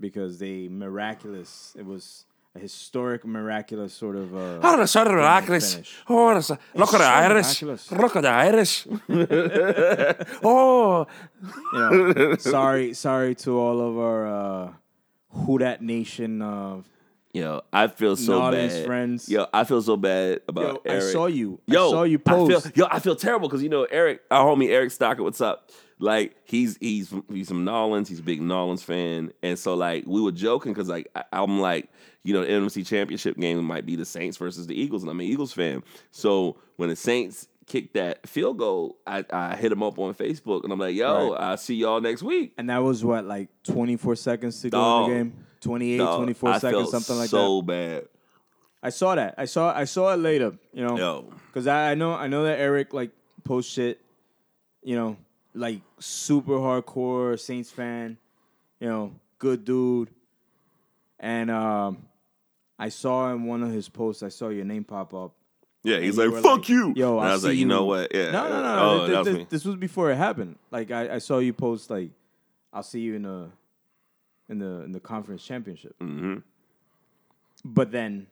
because they miraculous. It was a historic, miraculous sort of. Uh, Oh, that's so miraculous. Oh, that's look at the Irish. miraculous. Look at the Irish. oh, you know, sorry, sorry to all of our uh, Who Dat Nation of. yo, I feel so Gnarly's bad. friends. Yo, I feel so bad about Yo, I saw you. Yo, I saw you I post. feel, yo, I feel terrible because you know Eric, our homie Eric Stocker. What's up? Like he's he's he's from Nolans. He's a big Nolans fan, and so like we were joking because like I, I'm like you know the NFC Championship game might be the Saints versus the Eagles, and I'm an Eagles fan. So when the Saints kicked that field goal, I, I hit him up on Facebook, and I'm like, yo, Right. I'll see y'all next week. And that was what, like 24 seconds to go Dog. in the game? 28, Dog, 24 I seconds, something like so that. So bad. I saw that. I saw I saw it later, you know. Yo, Cuz I, I know I know that Eric like post shit, you know, like super hardcore Saints fan, you know, good dude. And um I saw in one of his posts, I saw your name pop up. yeah, he's like, fuck like, you. Yo, and I'll I was like, you know what? Yeah. No, no, no. Oh, Th- th- this was before it happened. Like I, I saw you post like I'll see you in the in the in the conference championship. hmm But then,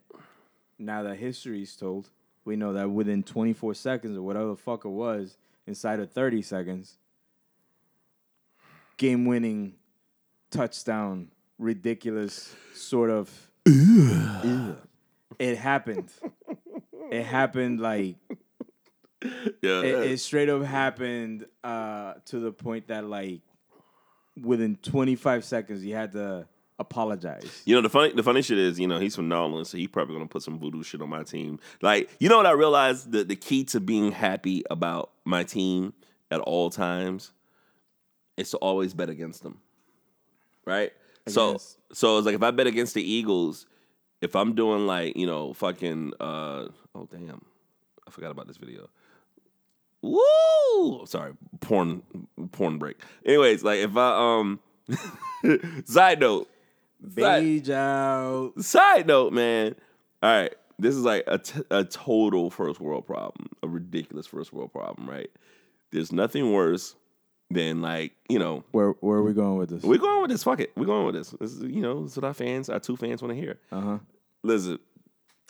now that history is told, we know that within 24 seconds or whatever the fuck it was, inside of 30 seconds, game winning touchdown, ridiculous sort of. It happened. it happened like Yeah. it, it straight up happened uh, to the point that like within 25 seconds you had to apologize. You know the funny the funny shit is, you know, he's from Nolans, so he's probably gonna put some voodoo shit on my team. Like, you know what I realized? The the key to being happy about my team at all times is to always bet against them. Right? So Against- so it's like if I bet against the Eagles, if I'm doing like, you know, fucking uh oh damn. I forgot about this video. Woo! Sorry, porn porn break. Anyways, like if I um side note, side, Beige out. side note, man. All right, this is like a, t- a total first world problem, a ridiculous first world problem, right? There's nothing worse than like you know Where where are we going with this? we're going with this. Fuck it, we're going with this. This is you know this is what our fans, our two fans, want to hear. Uh huh. Listen,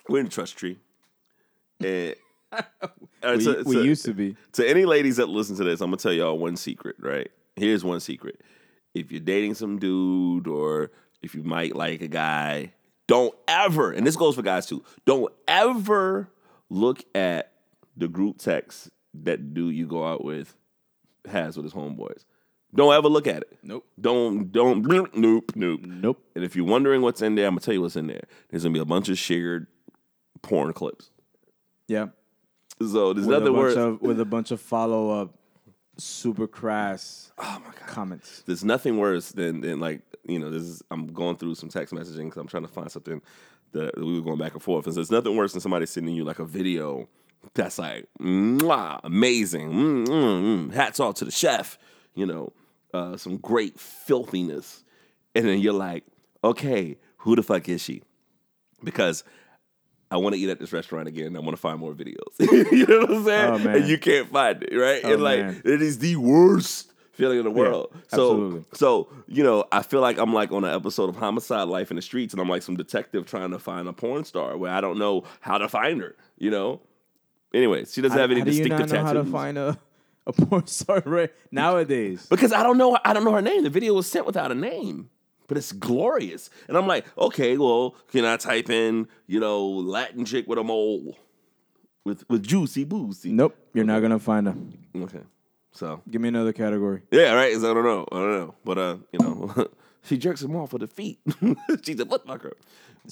we're in the trust tree, and We, so- we so- used to be. to any ladies that listen to this, I'm gonna tell y'all one secret, right? Here's one secret. If you're dating some dude or if you might like a guy, don't ever, and this goes for guys too, don't ever look at the group text that dude you go out with has with his homeboys. Don't ever look at it. Nope. Don't don't nope nope. Nope. And if you're wondering what's in there, I'm gonna tell you what's in there. There's gonna be a bunch of shared porn clips. Yeah. So there's With nothing worse. of with a bunch of follow up, super crass oh my god. comments. there's nothing worse than than like you know this is I'm going through some text messaging because I'm trying to find something that we were going back and forth. And so there's nothing worse than somebody sending you like a video that's like Mwah, amazing, mm, mm, mm. hats off to the chef, you know, uh, some great filthiness, and then you're like, okay, who the fuck is she? Because I want to eat at this restaurant again. I want to find more videos. you know what I'm saying? Oh. And you can't find it, right? Oh, and like man. it is the worst feeling in the world. so absolutely. so, you know, I feel like I'm like on an episode of Homicide Life in the Streets and I'm like some detective trying to find a porn star where I don't know how to find her, you know? Anyway, she doesn't have any how do you distinctive not know tattoos. how to find a a porn star right nowadays? because I don't know I don't know her name. The video was sent without a name. but it's glorious. And I'm like, okay, well, can I type in, you know, Latin chick with a mole with with juicy boozy? Nope, you're not gonna find her. Okay, so Give me another category. yeah, right. I don't know. I don't know, but uh, you know, she jerks him off with the feet. She's a foot fucker.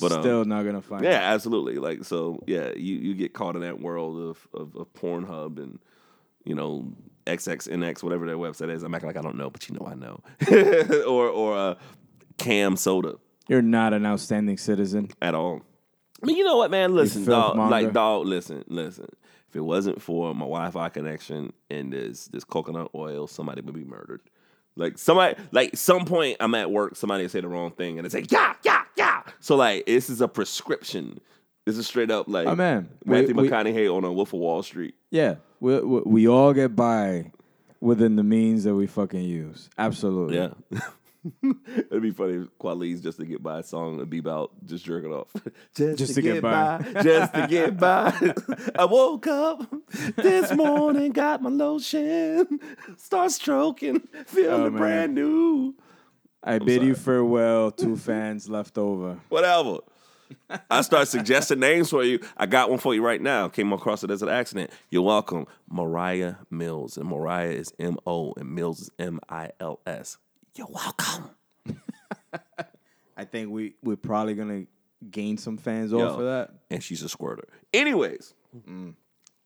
But um, Still not gonna find. yeah, her. absolutely. Like so, yeah, you, you get caught in that world of, of of Pornhub and you know XXNX, whatever their website is. I'm acting like I don't know, but you know I know. or or uh, Cam Soda You're not an outstanding citizen. at all. I mean, you know what, man? Listen, dog. monger. Like, dog. Listen, listen. If it wasn't for my Wi-Fi connection and this this coconut oil, somebody would be murdered. Like somebody, like some point, I'm at work. Somebody say the wrong thing, and say, "Yeah, yeah, yeah." So like, this is a prescription. This is straight up like Oh, man. We- Matthew we- McConaughey on a Wolf of Wall Street. Yeah, we, we we all get by within the means that we fucking use. Absolutely. Yeah. It'd be funny if Kweli's just to get by a song would be about just jerking off. Just, to get by. just to get by. I woke up this morning, got my lotion, start stroking, feeling Oh, brand new. I bid you farewell, two fans left over. Whatever. I start suggesting names for you. I got one for you right now. Came across it as an accident. You're welcome. Moriah Mills. And Moriah is M O and Mills is M I L S. You're welcome. I think we we're probably gonna gain some fans Yo. off of that. and she's a squirter. Anyways, mm.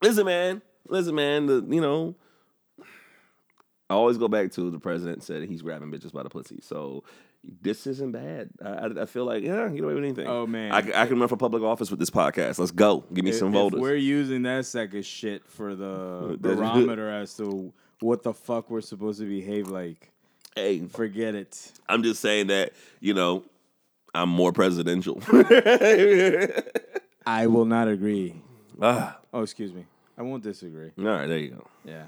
listen, man, listen, man. The you know, I always go back to the president said he's grabbing bitches by the pussy. So this isn't bad. I, I, I feel like yeah, get away with anything. Oh, man. I can run for public office with this podcast. Let's go. Give me some If voters. we're using that second shit for the barometer as to what the fuck we're supposed to behave like, Hey, forget it. I'm just saying that you know I'm more presidential. I will not agree. ah, Oh, excuse me. I won't disagree. all right, there you go. Yeah.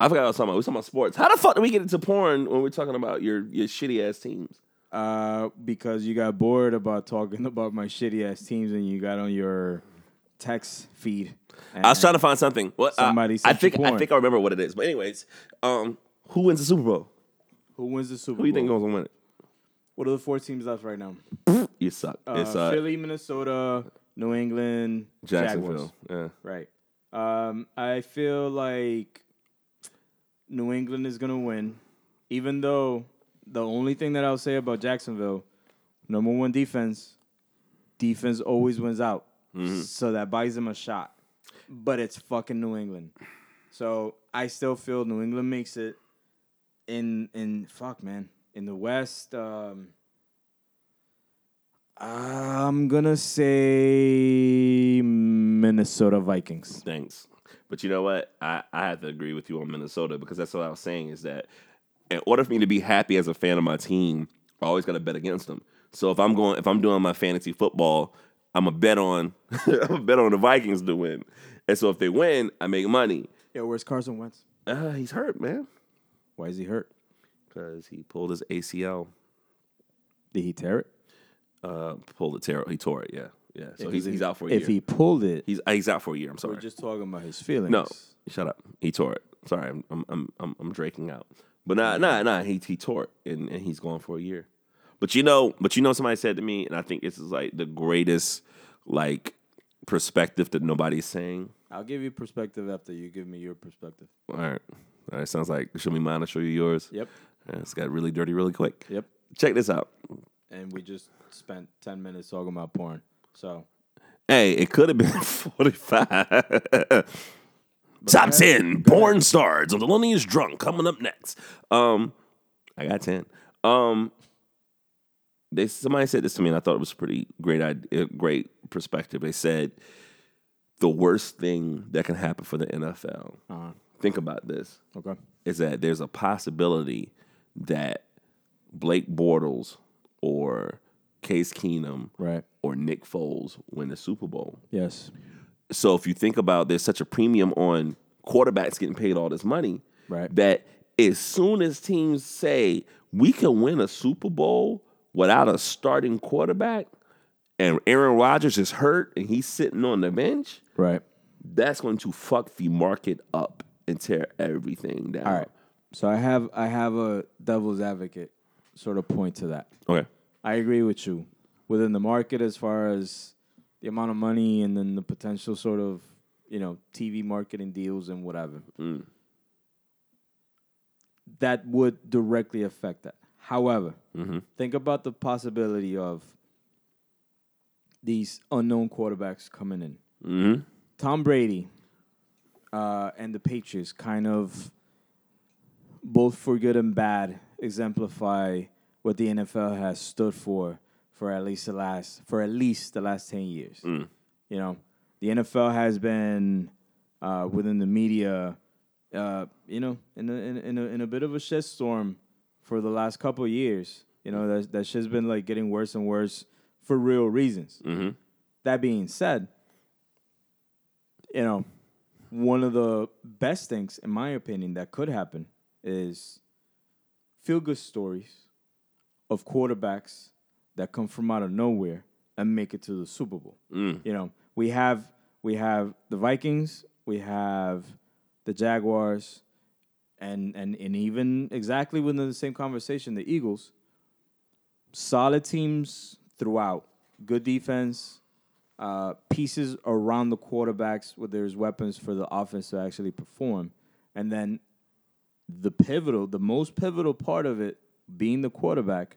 I forgot what I was talking about. We were talking about sports. How the fuck did we get into porn when we're talking about your your shitty ass teams? Uh, because you got bored about talking about my shitty ass teams and you got on your text feed. I was trying to find something. What Somebody I, I think you I think I remember what it is. But anyways, um, who wins the Super Bowl? Who wins the Super Bowl? Who do you think goes to win it? What are the four teams left right now? You suck. Uh, it's uh, Philly, Minnesota, New England, Jacksonville. Jaguars. Yeah. Right. Um, I feel like New England is gonna win, even though the only thing that I'll say about Jacksonville, number one defense, defense always wins out, Mm-hmm. so that buys them a shot. But it's fucking New England, so I still feel New England makes it. In in fuck man in the West. Um, I'm gonna say Minnesota Vikings. Thanks. But you know what? I, I have to agree with you on Minnesota because that's what I was saying is that in order for me to be happy as a fan of my team, I always got to bet against them. So if I'm going, if I'm doing my fantasy football, I'm a bet on, I'm a bet on the Vikings to win. And so if they win, I make money. Yeah, where's Carson Wentz? Uh, he's hurt, man, Why is he hurt? because he pulled his ACL. Did he tear it? Uh, pulled it. Tear, he tore it. Yeah, yeah. So he's he- he's out for a If year. If he pulled it, he's uh, he's out for a year. I'm sorry. we're just talking about his feelings. No, shut up. He tore it. Sorry, I'm I'm I'm I'm, I'm draking out. But nah, nah, nah. He he tore it, and, and he's gone for a year. But you know, but you know, somebody said to me, and I think this is like the greatest like perspective that nobody's saying. I'll give you perspective after you give me your perspective. All right, all right. Sounds like show me mine. I'll show you yours. Yep. Yeah, it's got really dirty really quick. Yep. Check this out. And we just spent ten minutes talking about porn. So Hey, it could have been 45. Top ahead. 10 porn stars of Thelonious Drunk coming up next. Um, I got 10. Um, they somebody said this to me and I thought it was a pretty great idea, great perspective. They said the worst thing that can happen for the NFL. uh Think about this okay. is that there's a possibility that Blake Bortles or Case Keenum Right. or Nick Foles win the Super Bowl. Yes. So if you think about there's such a premium on quarterbacks getting paid all this money Right. that as soon as teams say we can win a Super Bowl without a starting quarterback and Aaron Rodgers is hurt and he's sitting on the bench, Right. that's going to fuck the market up and tear everything down. All right. So I have I have a devil's advocate sort of point to that. Okay. I agree with you. Within the market, as far as the amount of money and then the potential sort of, you know, TV marketing deals and whatever, Mm. that would directly affect that. However, Mm-hmm. think about the possibility of these unknown quarterbacks coming in. Mm-hmm. Tom Brady uh, and the Patriots kind of both for good and bad exemplify what the NFL has stood for for at least the last for at least the last 10 years. Mm. You know, the NFL has been uh, within the media uh, you know, in a, in, a- in, a, in a bit of a shitstorm for the last couple of years. You know, that, that shit's been like getting worse and worse for real reasons. Mm-hmm. That being said, you know, one of the best things, in my opinion, that could happen is feel good stories of quarterbacks that come from out of nowhere and make it to the Super Bowl. Mm. You know, we have we have the Vikings, we have the Jaguars, and and and even exactly within the same conversation, the Eagles. Solid teams throughout, good defense, uh, pieces around the quarterbacks where there's weapons for the offense to actually perform, and then the pivotal, the most pivotal part of it being the quarterback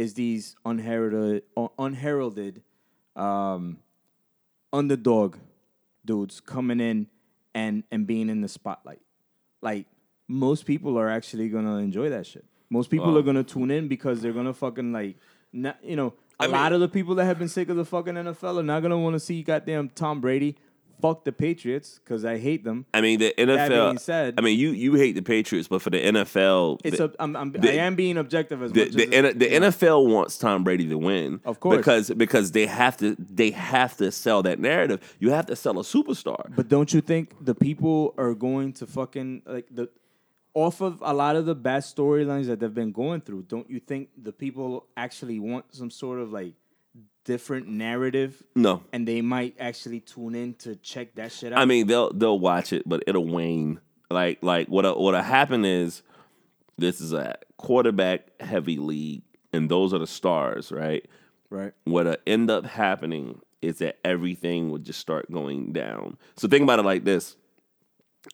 is these unheralded, uh, unheralded um, underdog dudes coming in and and being in the spotlight. Like most people are actually gonna enjoy that shit. Most people Wow. are gonna tune in because they're gonna fucking like, not, you know, a I lot mean- of the people that have been sick of the fucking NFL are not gonna want to see goddamn Tom Brady. Fuck the Patriots because I hate them. I mean, the being NFL. said- I mean, you you hate the Patriots, but for the NFL, It's the, a, I'm, I'm, the- I am being objective as the, much the, as the NFL wants Tom Brady to win, Of course. because because they have to they have to sell that narrative. You have to sell a superstar. But don't you think the people are going to fucking like the off of a lot of the bad storylines that they've been going through? Don't you think the people actually want some sort of like different narrative, No, and they might actually tune in to check that shit out? I mean they'll they'll watch it, but it'll wane. Like like what what'll happen is this is a quarterback heavy league, and those are the stars, right? right? what'll end up happening is that everything would just start going down. So think about it like this.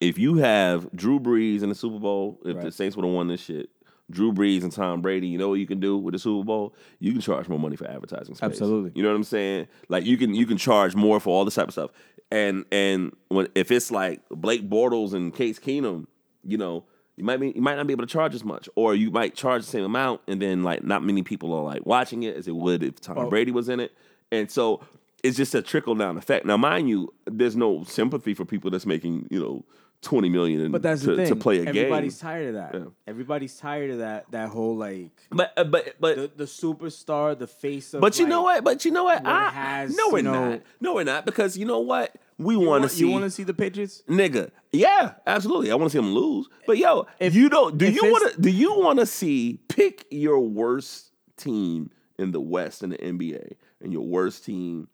If you have Drew Brees in the Super Bowl, if the Saints would have won this shit, Drew Brees and Tom Brady, you know what you can do with the Super Bowl? You can charge more money for advertising space. Absolutely. You know what I'm saying? Like you can you can charge more for all this type of stuff. And and when if it's like Blake Bortles and Case Keenum, you know, you might be you might not be able to charge as much, or you might charge the same amount, and then like not many people are like watching it as it would if Tom Oh. Brady was in it, and so it's just a trickle down effect. Now, mind you, there's no sympathy for people that's making you know twenty million But that's to, the thing. to play a Everybody's game. Everybody's tired of that. Yeah. Everybody's tired of that. That whole like But uh, but but the, the superstar, the face of. But you like, know what? But you know what? what I, has, no, we're you know- not. No, we're not. Because you know what? We You want to want, see. you want to see the Patriots? nigga. Yeah, absolutely. I want to see them lose. But yo, If- you don't. Do you want to? Do you want to see pick your worst team in the West in the NBA and your worst team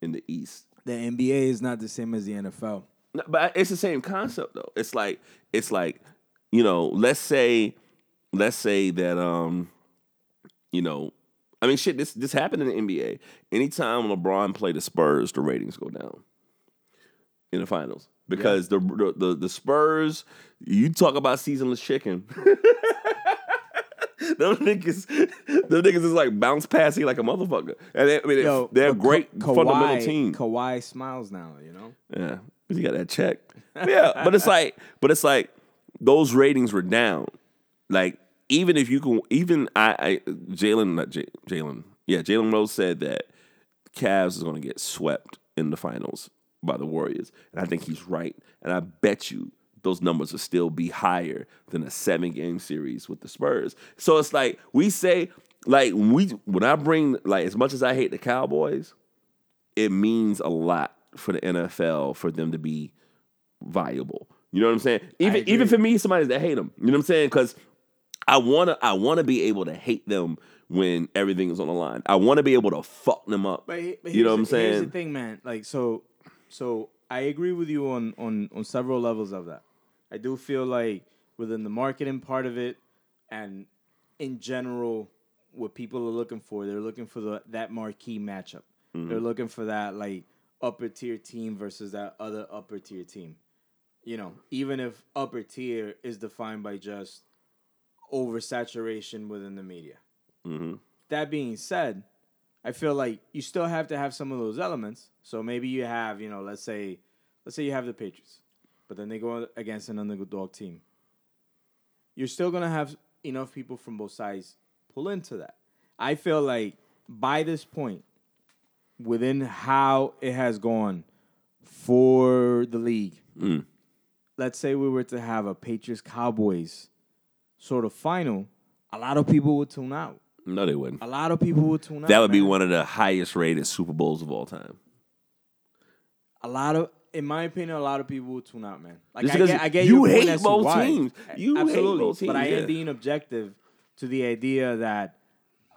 in the East? The NBA is not the same as the NFL. But it's the same concept though. It's like it's like you know, let's say let's say that um you know, I mean shit this this happened in the NBA. Anytime LeBron played the Spurs, the ratings go down in the finals because the, the the the Spurs, you talk about seasonless chicken. Them niggas, them niggas is like bounce passing like a motherfucker, and they, I mean Yo, they're a great Ka- fundamental Kawhi- team. Kawhi smiles now, you know. Yeah, you got that check. Yeah, but it's like, but it's like those ratings were down. Like even if you can, even I, I Jalen, not Jalen, yeah, Jalen Rose said that Cavs is going to get swept in the finals by the Warriors, and I think he's right. And I bet you those numbers will still be higher than a seven game series with the Spurs. So it's like we say, like when we when I bring like as much as I hate the Cowboys, it means a lot for the NFL for them to be viable. You know what I'm saying? Even even for me, somebody that hate them. You know what I'm saying? Because I wanna I wanna be able to hate them when everything is on the line. I want to be able to fuck them up. But, but You know what I'm the- Here's saying? the thing, man. Like so, so I agree with you on on on several levels of that. I do feel like within the marketing part of it, and in general, what people are looking for, they're looking for the that marquee matchup. They're looking for that like upper tier team versus that other upper tier team. You know, even if upper tier is defined by just oversaturation within the media. hmm That being said, I feel like you still have to have some of those elements. So maybe you have, you know, let's say, let's say you have the Patriots, but then they go against an underdog team. You're still gonna have enough people from both sides pull into that. I feel like by this point, within how it has gone for the league, Mm. let's say we were to have a Patriots Cowboys sort of final, a lot of people would tune out. No, they wouldn't. A lot of people would tune out. That would be man. one of the highest rated Super Bowls of all time. A lot of, in my opinion, a lot of people tune out, man. Like Just I get, I get you hate both why. teams. You hate absolutely, both but I teams, am yeah. being objective to the idea that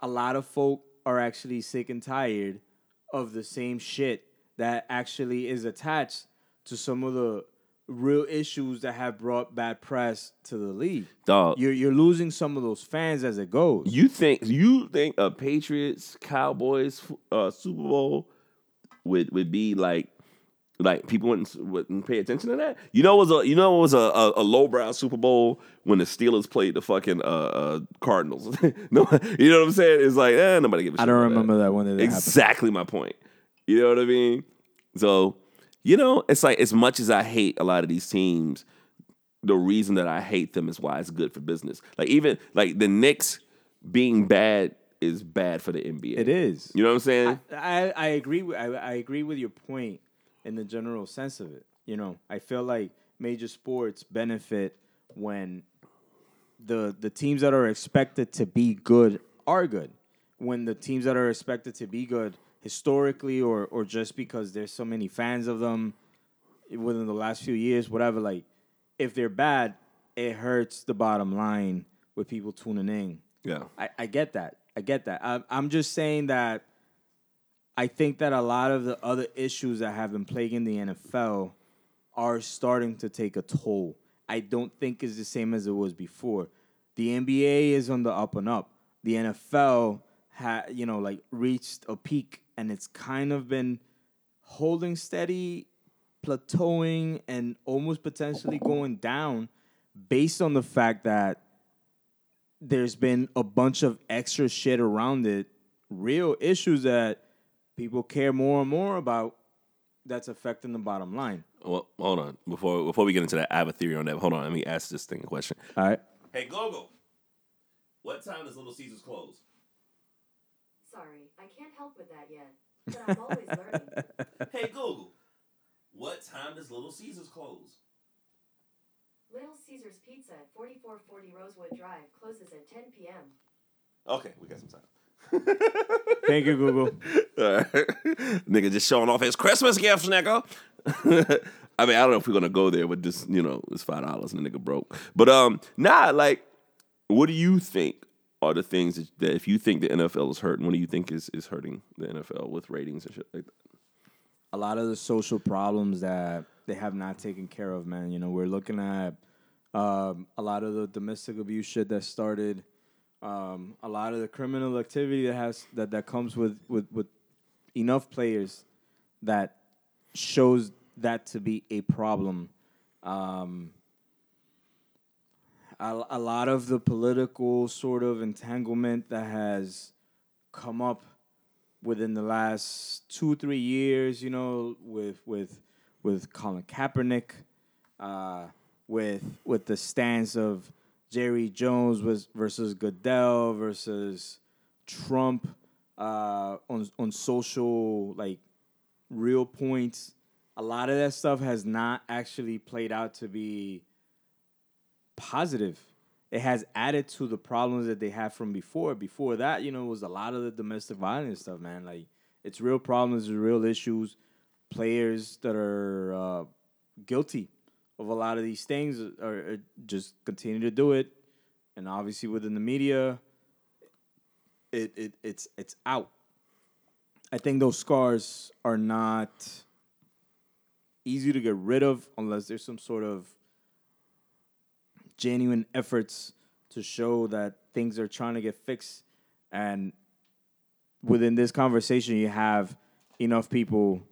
a lot of folk are actually sick and tired of the same shit that actually is attached to some of the real issues that have brought bad press to the league. Dog, You're you're losing some of those fans as it goes. you think you think a Patriots Cowboys uh, Super Bowl would would be like like people wouldn't wouldn't pay attention to that? You know, it was a you know it was a a, a lowbrow Super Bowl when the Steelers played the fucking uh, uh, Cardinals. no, you know what I'm saying? It's like eh, nobody give a. I don't remember that when did that happen. exactly my point. You know what I mean? So, you know, it's like as much as I hate a lot of these teams, the reason that I hate them is why it's good for business. Like even like the Knicks being bad is bad for the NBA. It is. You know what I'm saying? I, I agree with I, I agree with your point in the general sense of it. You know, I feel like major sports benefit when the the teams that are expected to be good are good. When the teams that are expected to be good historically or or just because there's so many fans of them within the last few years, whatever, like if they're bad, it hurts the bottom line with people tuning in. yeah. I, I get that. I get that. I, I'm just saying that I think that a lot of the other issues that have been plaguing the NFL are starting to take a toll. I don't think it's the same as it was before. The NBA is on the up and up. The NFL had, you know, like reached a peak and it's kind of been holding steady, plateauing, and almost potentially going down based on the fact that there's been a bunch of extra shit around it, real issues that people care more and more about that's affecting the bottom line. Well, hold on. Before before we get into that, I have a theory on that. Hold on. Let me ask this thing a question. All right. Hey Google, what time does Little Caesars close? Sorry, I can't help with that yet. But I'm always learning. Hey Google, what time does Little Caesars close? Little Caesars Pizza at 4440 Rosewood Drive closes at 10 p.m. Okay, we got some time. Thank you, Google. Alright. nigga just showing off his Christmas gifts, nigga. I mean, I don't know if we're gonna go there, but just you know, it's five dollars and the nigga broke. But um, nah, like, what do you think are the things that, that if you think the NFL is hurting, what do you think is is hurting the NFL with ratings and shit like that? a lot of the social problems that they have not taken care of, man. You know, we're looking at um, a lot of the domestic abuse shit that started, um, a lot of the criminal activity that has that, that comes with, with with enough players that shows that to be a problem. Um, a, a lot of the political sort of entanglement that has come up within the last two three years, you know, with with with Colin Kaepernick, uh, with with the stance of Jerry Jones was versus Goodell versus Trump uh, on on social like real points. A lot of that stuff has not actually played out to be positive. It has added to the problems that they had from before. Before that, you know, was a lot of the domestic violence stuff, man. Like it's real problems, real issues. Players that are uh, guilty of a lot of these things uh, are, are uh, just continue to do it, and obviously within the media, it, it it's it's out. I think those scars are not easy to get rid of unless there's some sort of genuine efforts to show that things are trying to get fixed. And within this conversation, you have enough people,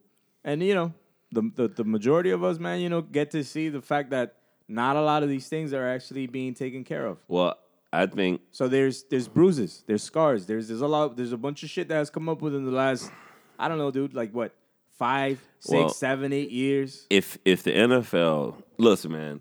and you know, the, the the majority of us, man, you know, get to see the fact that not a lot of these things are actually being taken care of. Well, I think So there's there's bruises, there's scars, there's there's a lot, there's a bunch of shit that has come up within the last, I don't know, dude, like what, five, six, Well- seven, eight years. if if the NFL listen, man.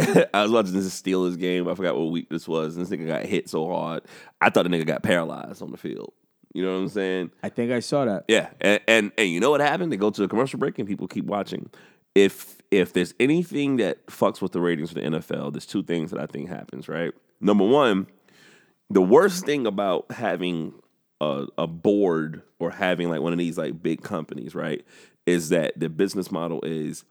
I was watching this Steelers game. I forgot what week this was. And this nigga got hit so hard. I thought the nigga got paralyzed on the field. You know what I'm saying? I think I saw that. Yeah, and, and and you know what happened? They go to a commercial break and people keep watching. If if there's anything that fucks with the ratings for the NFL, there's two things that I think happens. Right, number one, the worst thing about having a, a board or having like one of these like big companies, right, is that the business model is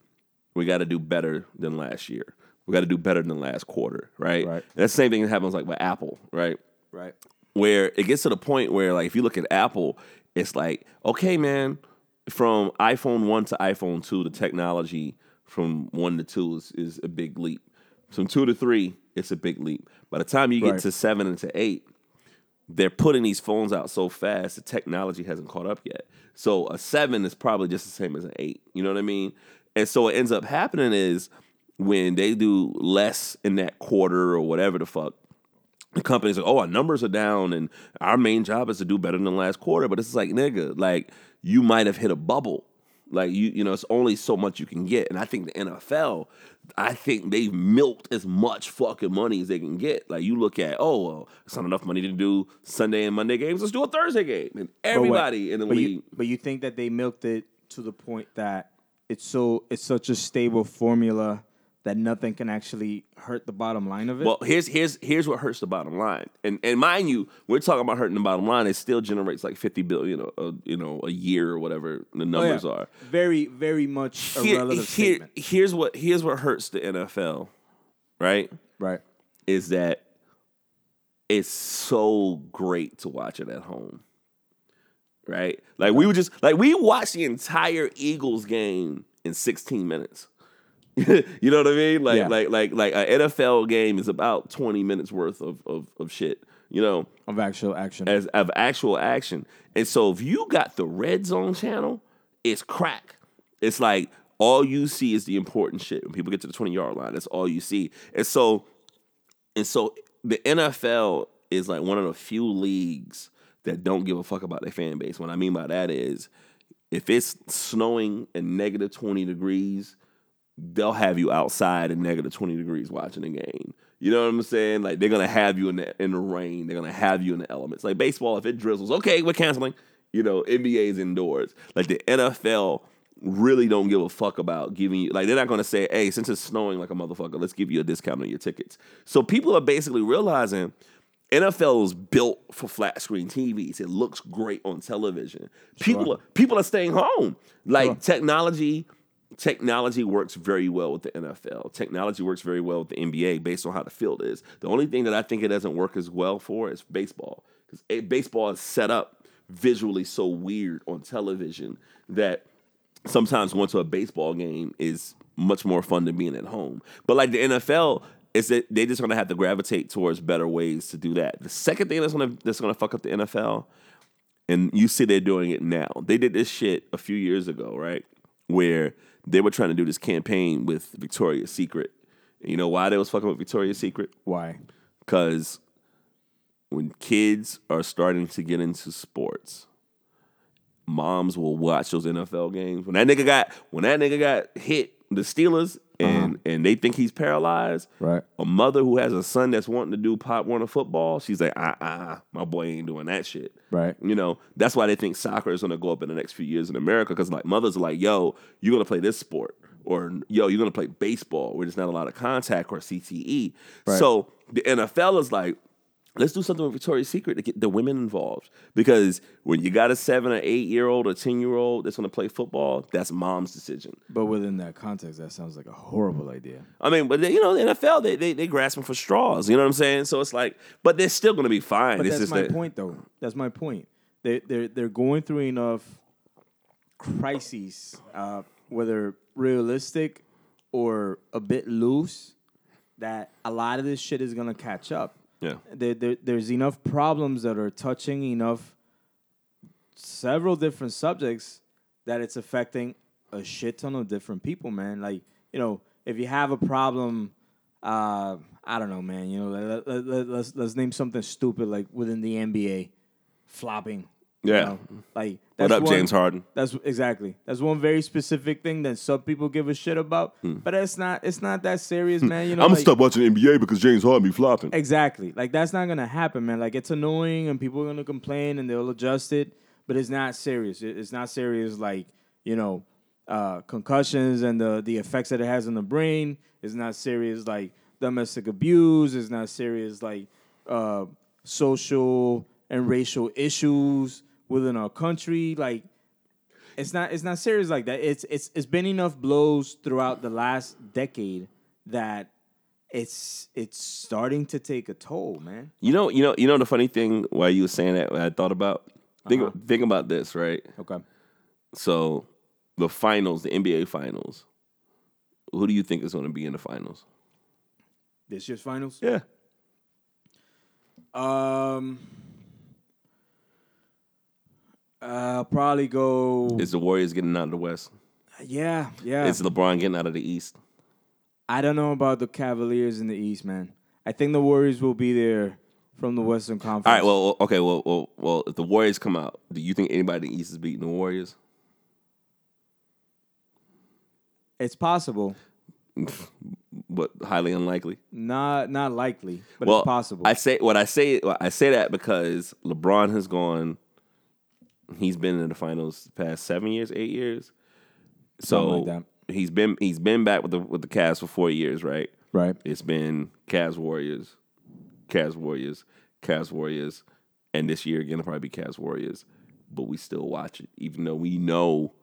we got to do better than last year. We got to do better than last quarter, right? Right. That's the same thing that happens like with Apple, right? Right. Where it gets to the point where like if you look at Apple, it's like, okay, man, from iPhone 1 to iPhone 2, the technology from 1 to 2 is, is a big leap. From 2 to 3, it's a big leap. By the time you get Right. to 7 and to 8, they're putting these phones out so fast, the technology hasn't caught up yet. So a 7 is probably just the same as an 8. You know what I mean? And so what ends up happening is when they do less in that quarter or whatever the fuck, the company's like, oh, our numbers are down and our main job is to do better than last quarter. But it's like, nigga, like you might have hit a bubble. Like you, you know, it's only so much you can get. And I think the NFL, I think they've milked as much fucking money as they can get. Like you look at, oh, well, it's not enough money to do Sunday and Monday games. Let's do a Thursday game. And what- everybody in the but league. You, but you think that they milked it to the point that it's so it's such a stable formula that nothing can actually hurt the bottom line of it. Well, here's here's here's what hurts the bottom line, and and mind you, we're talking about hurting the bottom line. It still generates like fifty billion, a, a, you know, a year or whatever the Oh, yeah. numbers are. very very much a Here- relative here- statement. here's what here's what hurts the NFL, right? Right. Is that it's so great to watch it at home, right? Like we would just like we watched the entire Eagles game in sixteen minutes. you know what I mean? Like Yeah. like like like an NFL game is about twenty minutes worth of of, of shit. You know, Of actual action. as of actual action. And so if you got the red zone channel, it's crack. It's like all you see is the important shit. When people get to the 20 yard line, that's all you see. And so and so the NFL is like one of the few leagues that don't give a fuck about their fan base. What I mean by that is if it's snowing and negative 20 degrees, they'll have you outside in negative 20 degrees watching the game. You know what I'm saying? Like they're gonna have you in the in the rain. They're gonna have you in the elements. Like baseball, if it drizzles, okay, we're canceling. You know, NBA is indoors. Like the NFL really don't give a fuck about giving you like they're not gonna say, hey, since it's snowing like a motherfucker, let's give you a discount on your tickets. So people are basically realizing NFL is built for flat screen TVs. It looks great on television. People are people are staying home. Like Sure. technology, technology works very well with the NFL. Technology works very well with the NBA based on how the field is. The only thing that I think it doesn't work as well for is baseball because eh, baseball is set up visually so weird on television that sometimes going to a baseball game is much more fun than being at home. But like the NFL, is that they just gonna have to gravitate towards better ways to do that. The second thing that's gonna that's gonna fuck up the NFL, and you see they're doing it now. They did this shit a few years ago, right? Where they were trying to do this campaign with Victoria's Secret. And you know why they was fucking with Victoria's Secret? Why? Because when kids are starting to get into sports, moms will watch those NFL games. When that nigga got when that nigga got hit, the Steelers, and and they think he's paralyzed. Right. A mother who has a son that's wanting to do Pop Warner football, she's like, uh uh, my boy ain't doing that shit. Right. You know, that's why they think soccer is going to go up in the next few years in America because like mothers are like, yo, you're going to play this sport, or yo, you're going to play baseball where there's not a lot of contact or CTE. Right. So the NFL is like, let's do something with Victoria's Secret to get the women involved because when you got a seven or eight year old or ten year old that's going to play football, that's mom's decision. But within that context, that sounds like a horrible idea. I mean, but they, you know, the NFL they they they grasping for straws. You know what I'm saying? So it's like, but they're still going to be fine. But It's that's my that- point, though. That's my point. They they're they're going through enough crises, uh, whether realistic or a bit loose, that a lot of this shit is gonna catch up. Yeah. there, there, there's enough problems that are touching enough several different subjects that it's affecting a shit ton of different people, man. Like, you know, if you have a problem, uh, I don't know, man. You know, let, let, let, let's let's name something stupid like within the NBA, flopping. You Yeah. know? like What that's up, one- James Harden? That's exactly that's one very specific thing that some people give a shit about, but it's not it's not that serious, man. You know, I'm like- stop watching NBA because James Harden be flopping. Exactly. Like that's not gonna happen, man. Like it's annoying and people are gonna complain and they'll adjust it, but it's not serious. It's not serious like, you know, uh, concussions and the the effects that it has on the brain. It's not serious like domestic abuse. It's not serious like uh, social and racial issues within our country. Like it's not it's not serious like that. It's it's it's been enough blows throughout the last decade that it's it's starting to take a toll, man. You know, you know, you know the funny thing while you were saying that I thought about think Uh-huh. think about this, right? Okay. So the finals, the NBA finals. Who do you think is going to be in the finals? This year's finals? Yeah. Um I'll probably go Is the Warriors getting out of the West? Yeah, yeah. Is LeBron getting out of the East? I don't know about the Cavaliers in the East, man. I think the Warriors will be there from the Western Conference. All right. Well, well, okay. Well, well, well. If the Warriors come out, do you think anybody in the East is beating the Warriors? it's possible. But highly unlikely. Not not likely, but well, it's possible. I say what I say. I say that because LeBron has gone. He's been in the finals the past seven years, eight years. So like he's been he's been back with the with the Cavs for four years, right? right. It's been Cavs Warriors, Cavs Warriors, Cavs Warriors, and this year again it'll probably be Cavs Warriors. But we still watch it, even though we know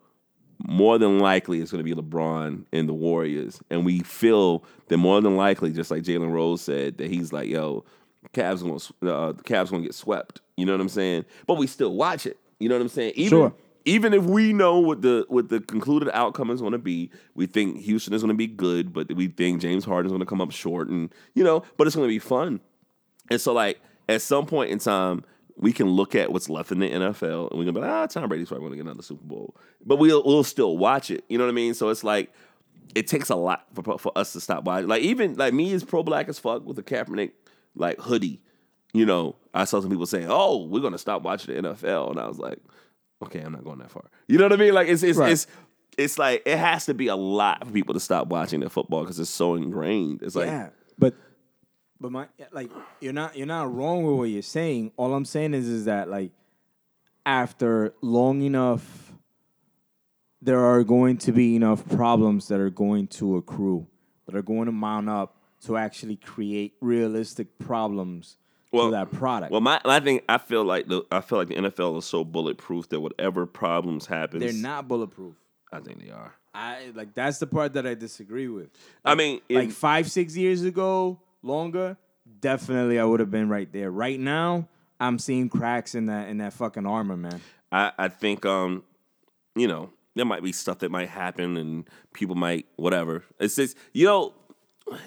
more than likely it's going to be LeBron and the Warriors, and we feel that more than likely, just like Jalen Rose said, that he's like, "Yo, Cavs going uh, the Cavs going to get swept." You know what I'm saying? But we still watch it. You know what I'm saying? Even, Sure. Even if we know what the what the concluded outcome is going to be, we think Houston is going to be good, but we think James Harden is going to come up short, and you know, but it's going to be fun. And so, like, at some point in time, we can look at what's left in the NFL and we can be like, ah, Tom Brady's probably going to get another Super Bowl. But we'll, we'll still watch it. You know what I mean? So it's like, it takes a lot for, for us to stop watching. Like, even like me is pro black as fuck with a Kaepernick, like, hoodie. You know, I saw some people saying, oh, we're going to stop watching the NFL. And I was like, okay, I'm not going that far. You know what I mean? Like, it's, it's, Right. it's, it's like it has to be a lot for people to stop watching the football because it's so ingrained. It's like yeah, but but my like you're not you're not wrong with what you're saying. All I'm saying is is that like after long enough, there are going to be enough problems that are going to accrue that are going to mount up to actually create realistic problems Well- that product. Well, my my thing, I feel like the I feel like the NFL is so bulletproof that whatever problems happen, They're not bulletproof. I think they are. I like that's the part that I disagree with. I mean, in- like five, six years ago, longer, definitely I would have been right there. Right now, I'm seeing cracks in that in that fucking armor, man. I I think um, you know, there might be stuff that might happen and people might whatever. It's just you know,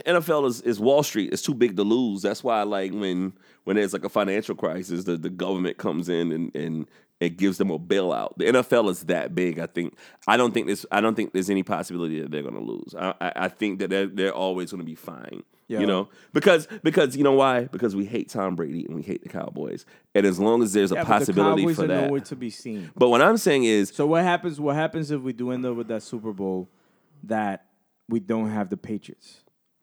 NFL is, is Wall Street. It's too big to lose. That's why like when when there's like a financial crisis, the, the government comes in and, and it gives them a bailout. The NFL is that big. I think I don't think this I don't think there's any possibility that they're gonna lose. I I, I think that they're they're always gonna be fine. Yeah. You know? Because because you know why? Because we hate Tom Brady and we hate the Cowboys. And as long as there's a Yeah, the possibility Cowboys for that. nowhere to be seen. But what I'm saying is, So what happens? What happens if we do end up with that Super Bowl that we don't have the Patriots?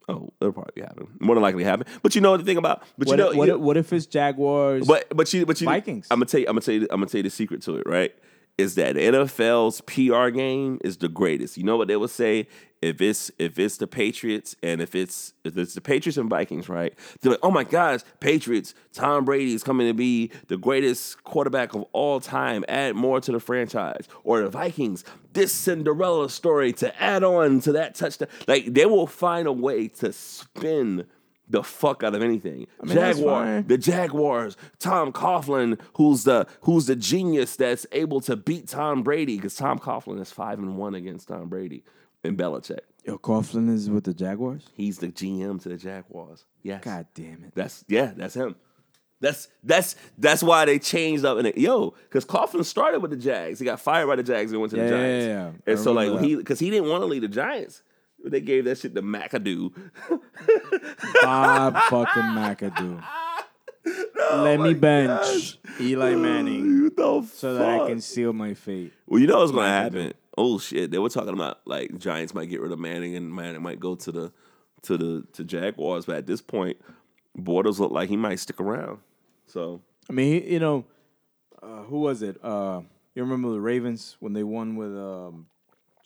Oh, it'll probably happen. More than likely happen. But you know the thing about, but What, you know, if, what, you- if, what if it's Jaguars? but but you but you Vikings. I'm gonna tell you. I'm gonna tell you. I'm gonna tell you the secret to it. Right, is that NFL's PR game is the greatest. You know what they would say if it's if it's the Patriots and if it's if it's the Patriots and Vikings, right? They're like, oh my gosh, Patriots. Tom Brady is coming to be the greatest quarterback of all time. Add more to the franchise. Or the Vikings, this Cinderella story to add on to that touchdown. Like they will find a way to spin the fuck out of anything. mean, Jaguar, the Jaguars, Tom Coughlin, who's the who's the genius that's able to beat Tom Brady because Tom Coughlin is five and one against Tom Brady. and Belichick. Yo, Coughlin is with the Jaguars. He's the GM to the Jaguars. Yes. God damn it. That's yeah, that's him. That's that's that's why they changed up in it. Yo, because Coughlin started with the Jags. He got fired by the Jags and went to the Yeah, yeah, Giants. yeah, yeah. I And so like when he because he didn't want to leave the Giants. They gave that shit to McAdoo. Bob fucking McAdoo. Let me bench Eli Manning so that I can seal my fate. Well, you know what's gonna happen. Oh shit! They were talking about like Giants might get rid of Manning and Manning might go to the to the to Jaguars, but at this point, Bortles look like he might stick around. So I mean, he, you know, uh, who was it? Uh, you remember the Ravens when they won with um,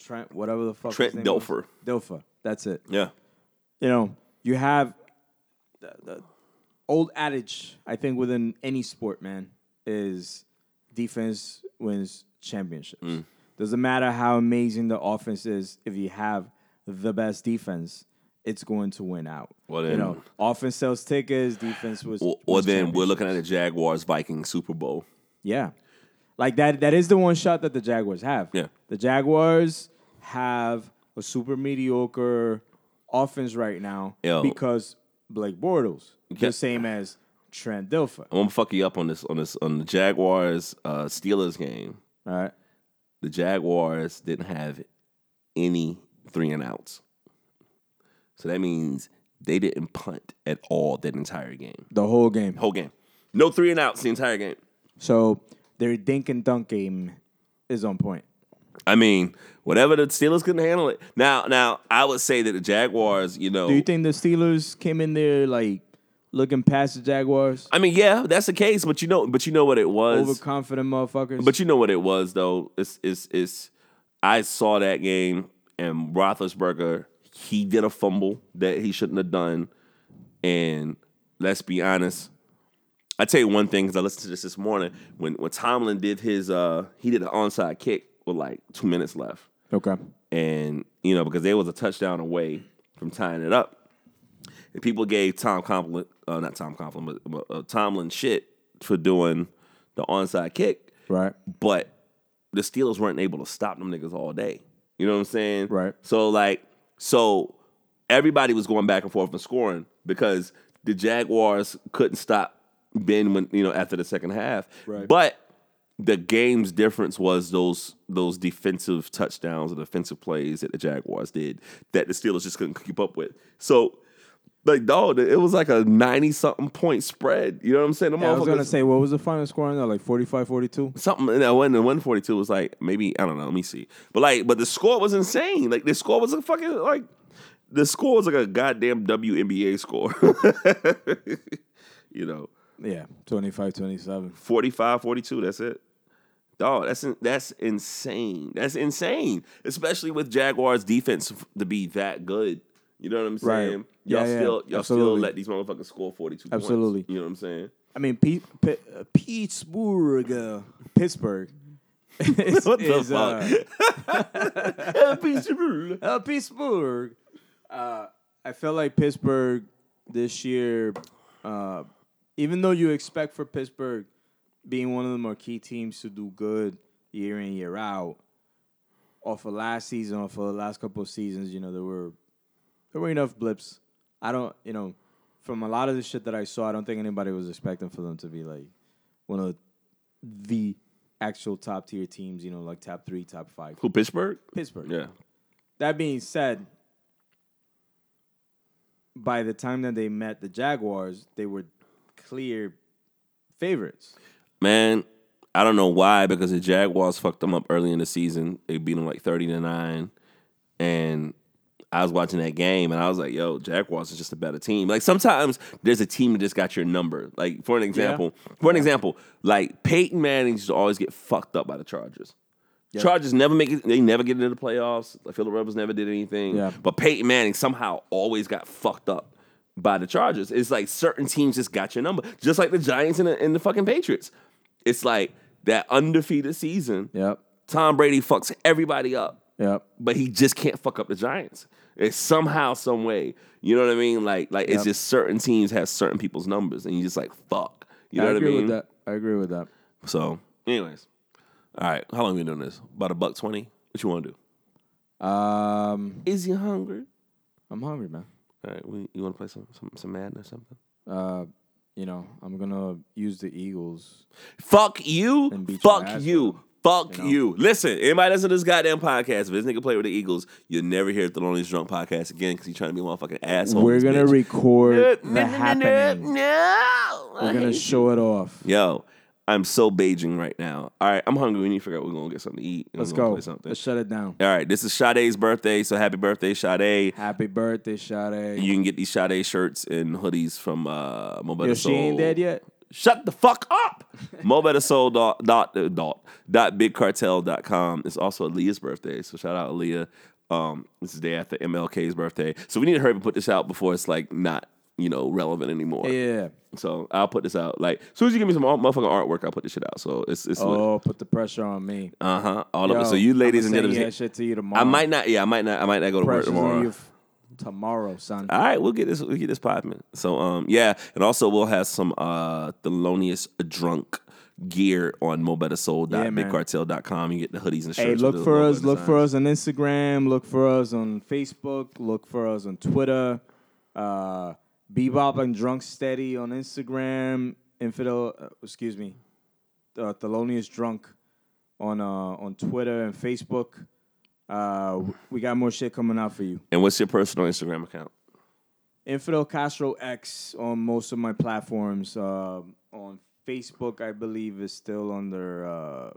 Trent, whatever the fuck. Trent name was? Dilfer. Dilfer. That's it. yeah, You know, you have the, the old adage. I think within any sport, man, is defense wins championships. Mm. Doesn't matter how amazing the offense is. If you have the best defense, it's going to win out. Well, you then- know, offense sells tickets. Defense was. or, or then we're looking at the Jaguars Vikings Super Bowl. Yeah. Like that that is the one shot that the Jaguars have. Yeah. The Jaguars have a super mediocre offense right now Yo. because Blake Bortles, Okay. the same as Trent Dilfer. I'm gonna fuck you up on this on this on the Jaguars uh, Steelers game. All right. The Jaguars didn't have any three and outs, so that means they didn't punt at all that entire game, The whole game. whole game. No three and outs the entire game. So their dink and dunk game is on point. I mean, whatever the Steelers couldn't handle it. Now, now I would say that the Jaguars, you know, Do you think the Steelers came in there like looking past the Jaguars? I mean, yeah, that's the case, but you know, but you know what it was. Overconfident motherfuckers. But you know what it was though. It's it's it's. I saw that game and Roethlisberger. He did a fumble that he shouldn't have done, and let's be honest. I tell you one thing because I listened to this this morning when when Tomlin did his uh he did an onside kick with like two minutes left, okay. and you know because they was a touchdown away from tying it up, and people gave Tom Compliment, uh, not Tom Compliment, but uh, Tomlin shit for doing the onside kick Right. but the Steelers weren't able to stop them niggas all day. You know what I'm saying? Right. So like, so everybody was going back and forth and scoring because the Jaguars couldn't stop Ben when you know after the second half. Right. But the game's difference was those those defensive touchdowns or defensive plays that the Jaguars did that the Steelers just couldn't keep up with. So. Like dog, it was like a ninety something point spread. You know what I'm saying? The Yeah, I was gonna say, what was the final score on that? Like 45-42? something that one the 142 was like maybe I don't know, let me see. But like but the score was insane. Like the score was a fucking like the score was like a goddamn WNBA score. you know, Yeah, 25-27. 45 42, that's it. Dog, that's that's insane. That's insane, especially with Jaguars defense to be that good. You know what I'm saying? Yeah, Y'all yeah, still y'all still let these motherfuckers score 42 Absolutely. points. You know what I'm saying? I mean, P- P- uh, Pittsburgh, uh, Pittsburgh. is, What the is, fuck? Uh, uh, Pittsburgh. Uh, I feel like Pittsburgh this year, uh, even though you expect for Pittsburgh being one of the marquee teams to do good year in year out, off of last season, off of the last couple of seasons, you know there were there were enough blips. I don't, you know, from a lot of the shit that I saw, I don't think anybody was expecting for them to be like one of the actual top tier teams. You know, like top three, top five. Who Pittsburgh? Pittsburgh. Yeah. That being said, by the time that they met the Jaguars, they were clear favorites. Man, I don't know why because the Jaguars fucked them up early in the season. They beat them like thirty to nine, and I was watching that game and I was like, "Yo, Jaguars is just a better team." Like sometimes there's a team that just got your number. Like for an example, for an example, like Peyton Manning used to always get fucked up by the Chargers. Chargers never make it. They never get into the playoffs. Like Philip Rivers never did anything. Yeah. But Peyton Manning somehow always got fucked up by the Chargers. It's like certain teams just got your number, just like the Giants and the, and the fucking Patriots. It's like that undefeated season. Yep. Tom Brady fucks everybody up, Yep. but he just can't fuck up the Giants. It's somehow, some way. You know what I mean? Like, like it's just certain teams have certain people's numbers, and you just like fuck. You know what I what I agree mean? with that. I agree with that. So, anyways, all right. How long we doing this? About a buck twenty. What you want to do? Um, Is you hungry? I'm hungry, man. All right, we, you want to play some some some Madden or something? Uh, you know, I'm gonna use the Eagles. Fuck you. And beat your Fuck you. Fuck you know? you. Listen, anybody listen to this goddamn podcast, if this nigga play with the Eagles, you'll never hear Thelonious Drunk podcast again because he's trying to be a motherfucking asshole. We're gonna bitch. record No, the no, happening. No. We're gonna show it off. Yo, I'm so Beijing right now. All right, I'm hungry. We need to figure out we're gonna get something to eat. Let's go. Play something. Let's shut it down. All right, this is Sade's birthday, so happy birthday, Sade. Happy birthday, Sade. You can get these Sade shirts and hoodies from uh, Mo Better Yo, she ain't dead yet. Shut the fuck up. Mo Better Soul dot dot uh, dot dot bigcartel.com. It's also Aaliyah's birthday, so shout out Aaliyah. Um, this is the day after MLK's birthday, so we need to hurry up and put this out before it's like not you know relevant anymore. Yeah. So I'll put this out. Like, as soon as you give me some motherfucking artwork, I'll put this shit out. So it's it's Oh, put the pressure on me. uh huh all of Yo, it. So you ladies and gentlemen, shit to you tomorrow. I might not. Yeah, I might not. I might not go to work Pressure's tomorrow. f- tomorrow, son. All right, we'll get this. We'll get this popping. So um, yeah, and also we'll have some uh Thelonious drunk gear on mobettersoul.bigcartel.com. You get the hoodies and shirts. Hey, look for us. Look for us on Instagram. Look for us on Facebook. Look for us on Twitter. Uh, Bebop and Drunk Steady on Instagram. Infidel, uh, excuse me, uh, Thelonious Drunk on uh, on Twitter and Facebook. Uh, we got more shit coming out for you. And what's your personal Instagram account? Infidel Castro X on most of my platforms. Uh, on Facebook, I believe is still under uh,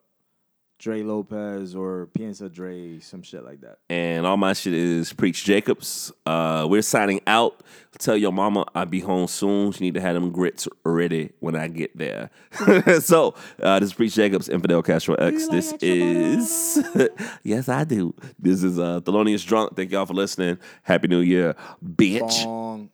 Dre Lopez or Piensa Dre, some shit like that. And all my shit is Preach Jacobs. Uh, we're signing out. Tell your mama I'll be home soon. She need to have them grits ready when I get there. so uh, this is Preach Jacobs, Infidel Castro X. This is yes, I do. This is uh, Thelonious Drunk. Thank y'all for listening. Happy New Year, bitch. Bong.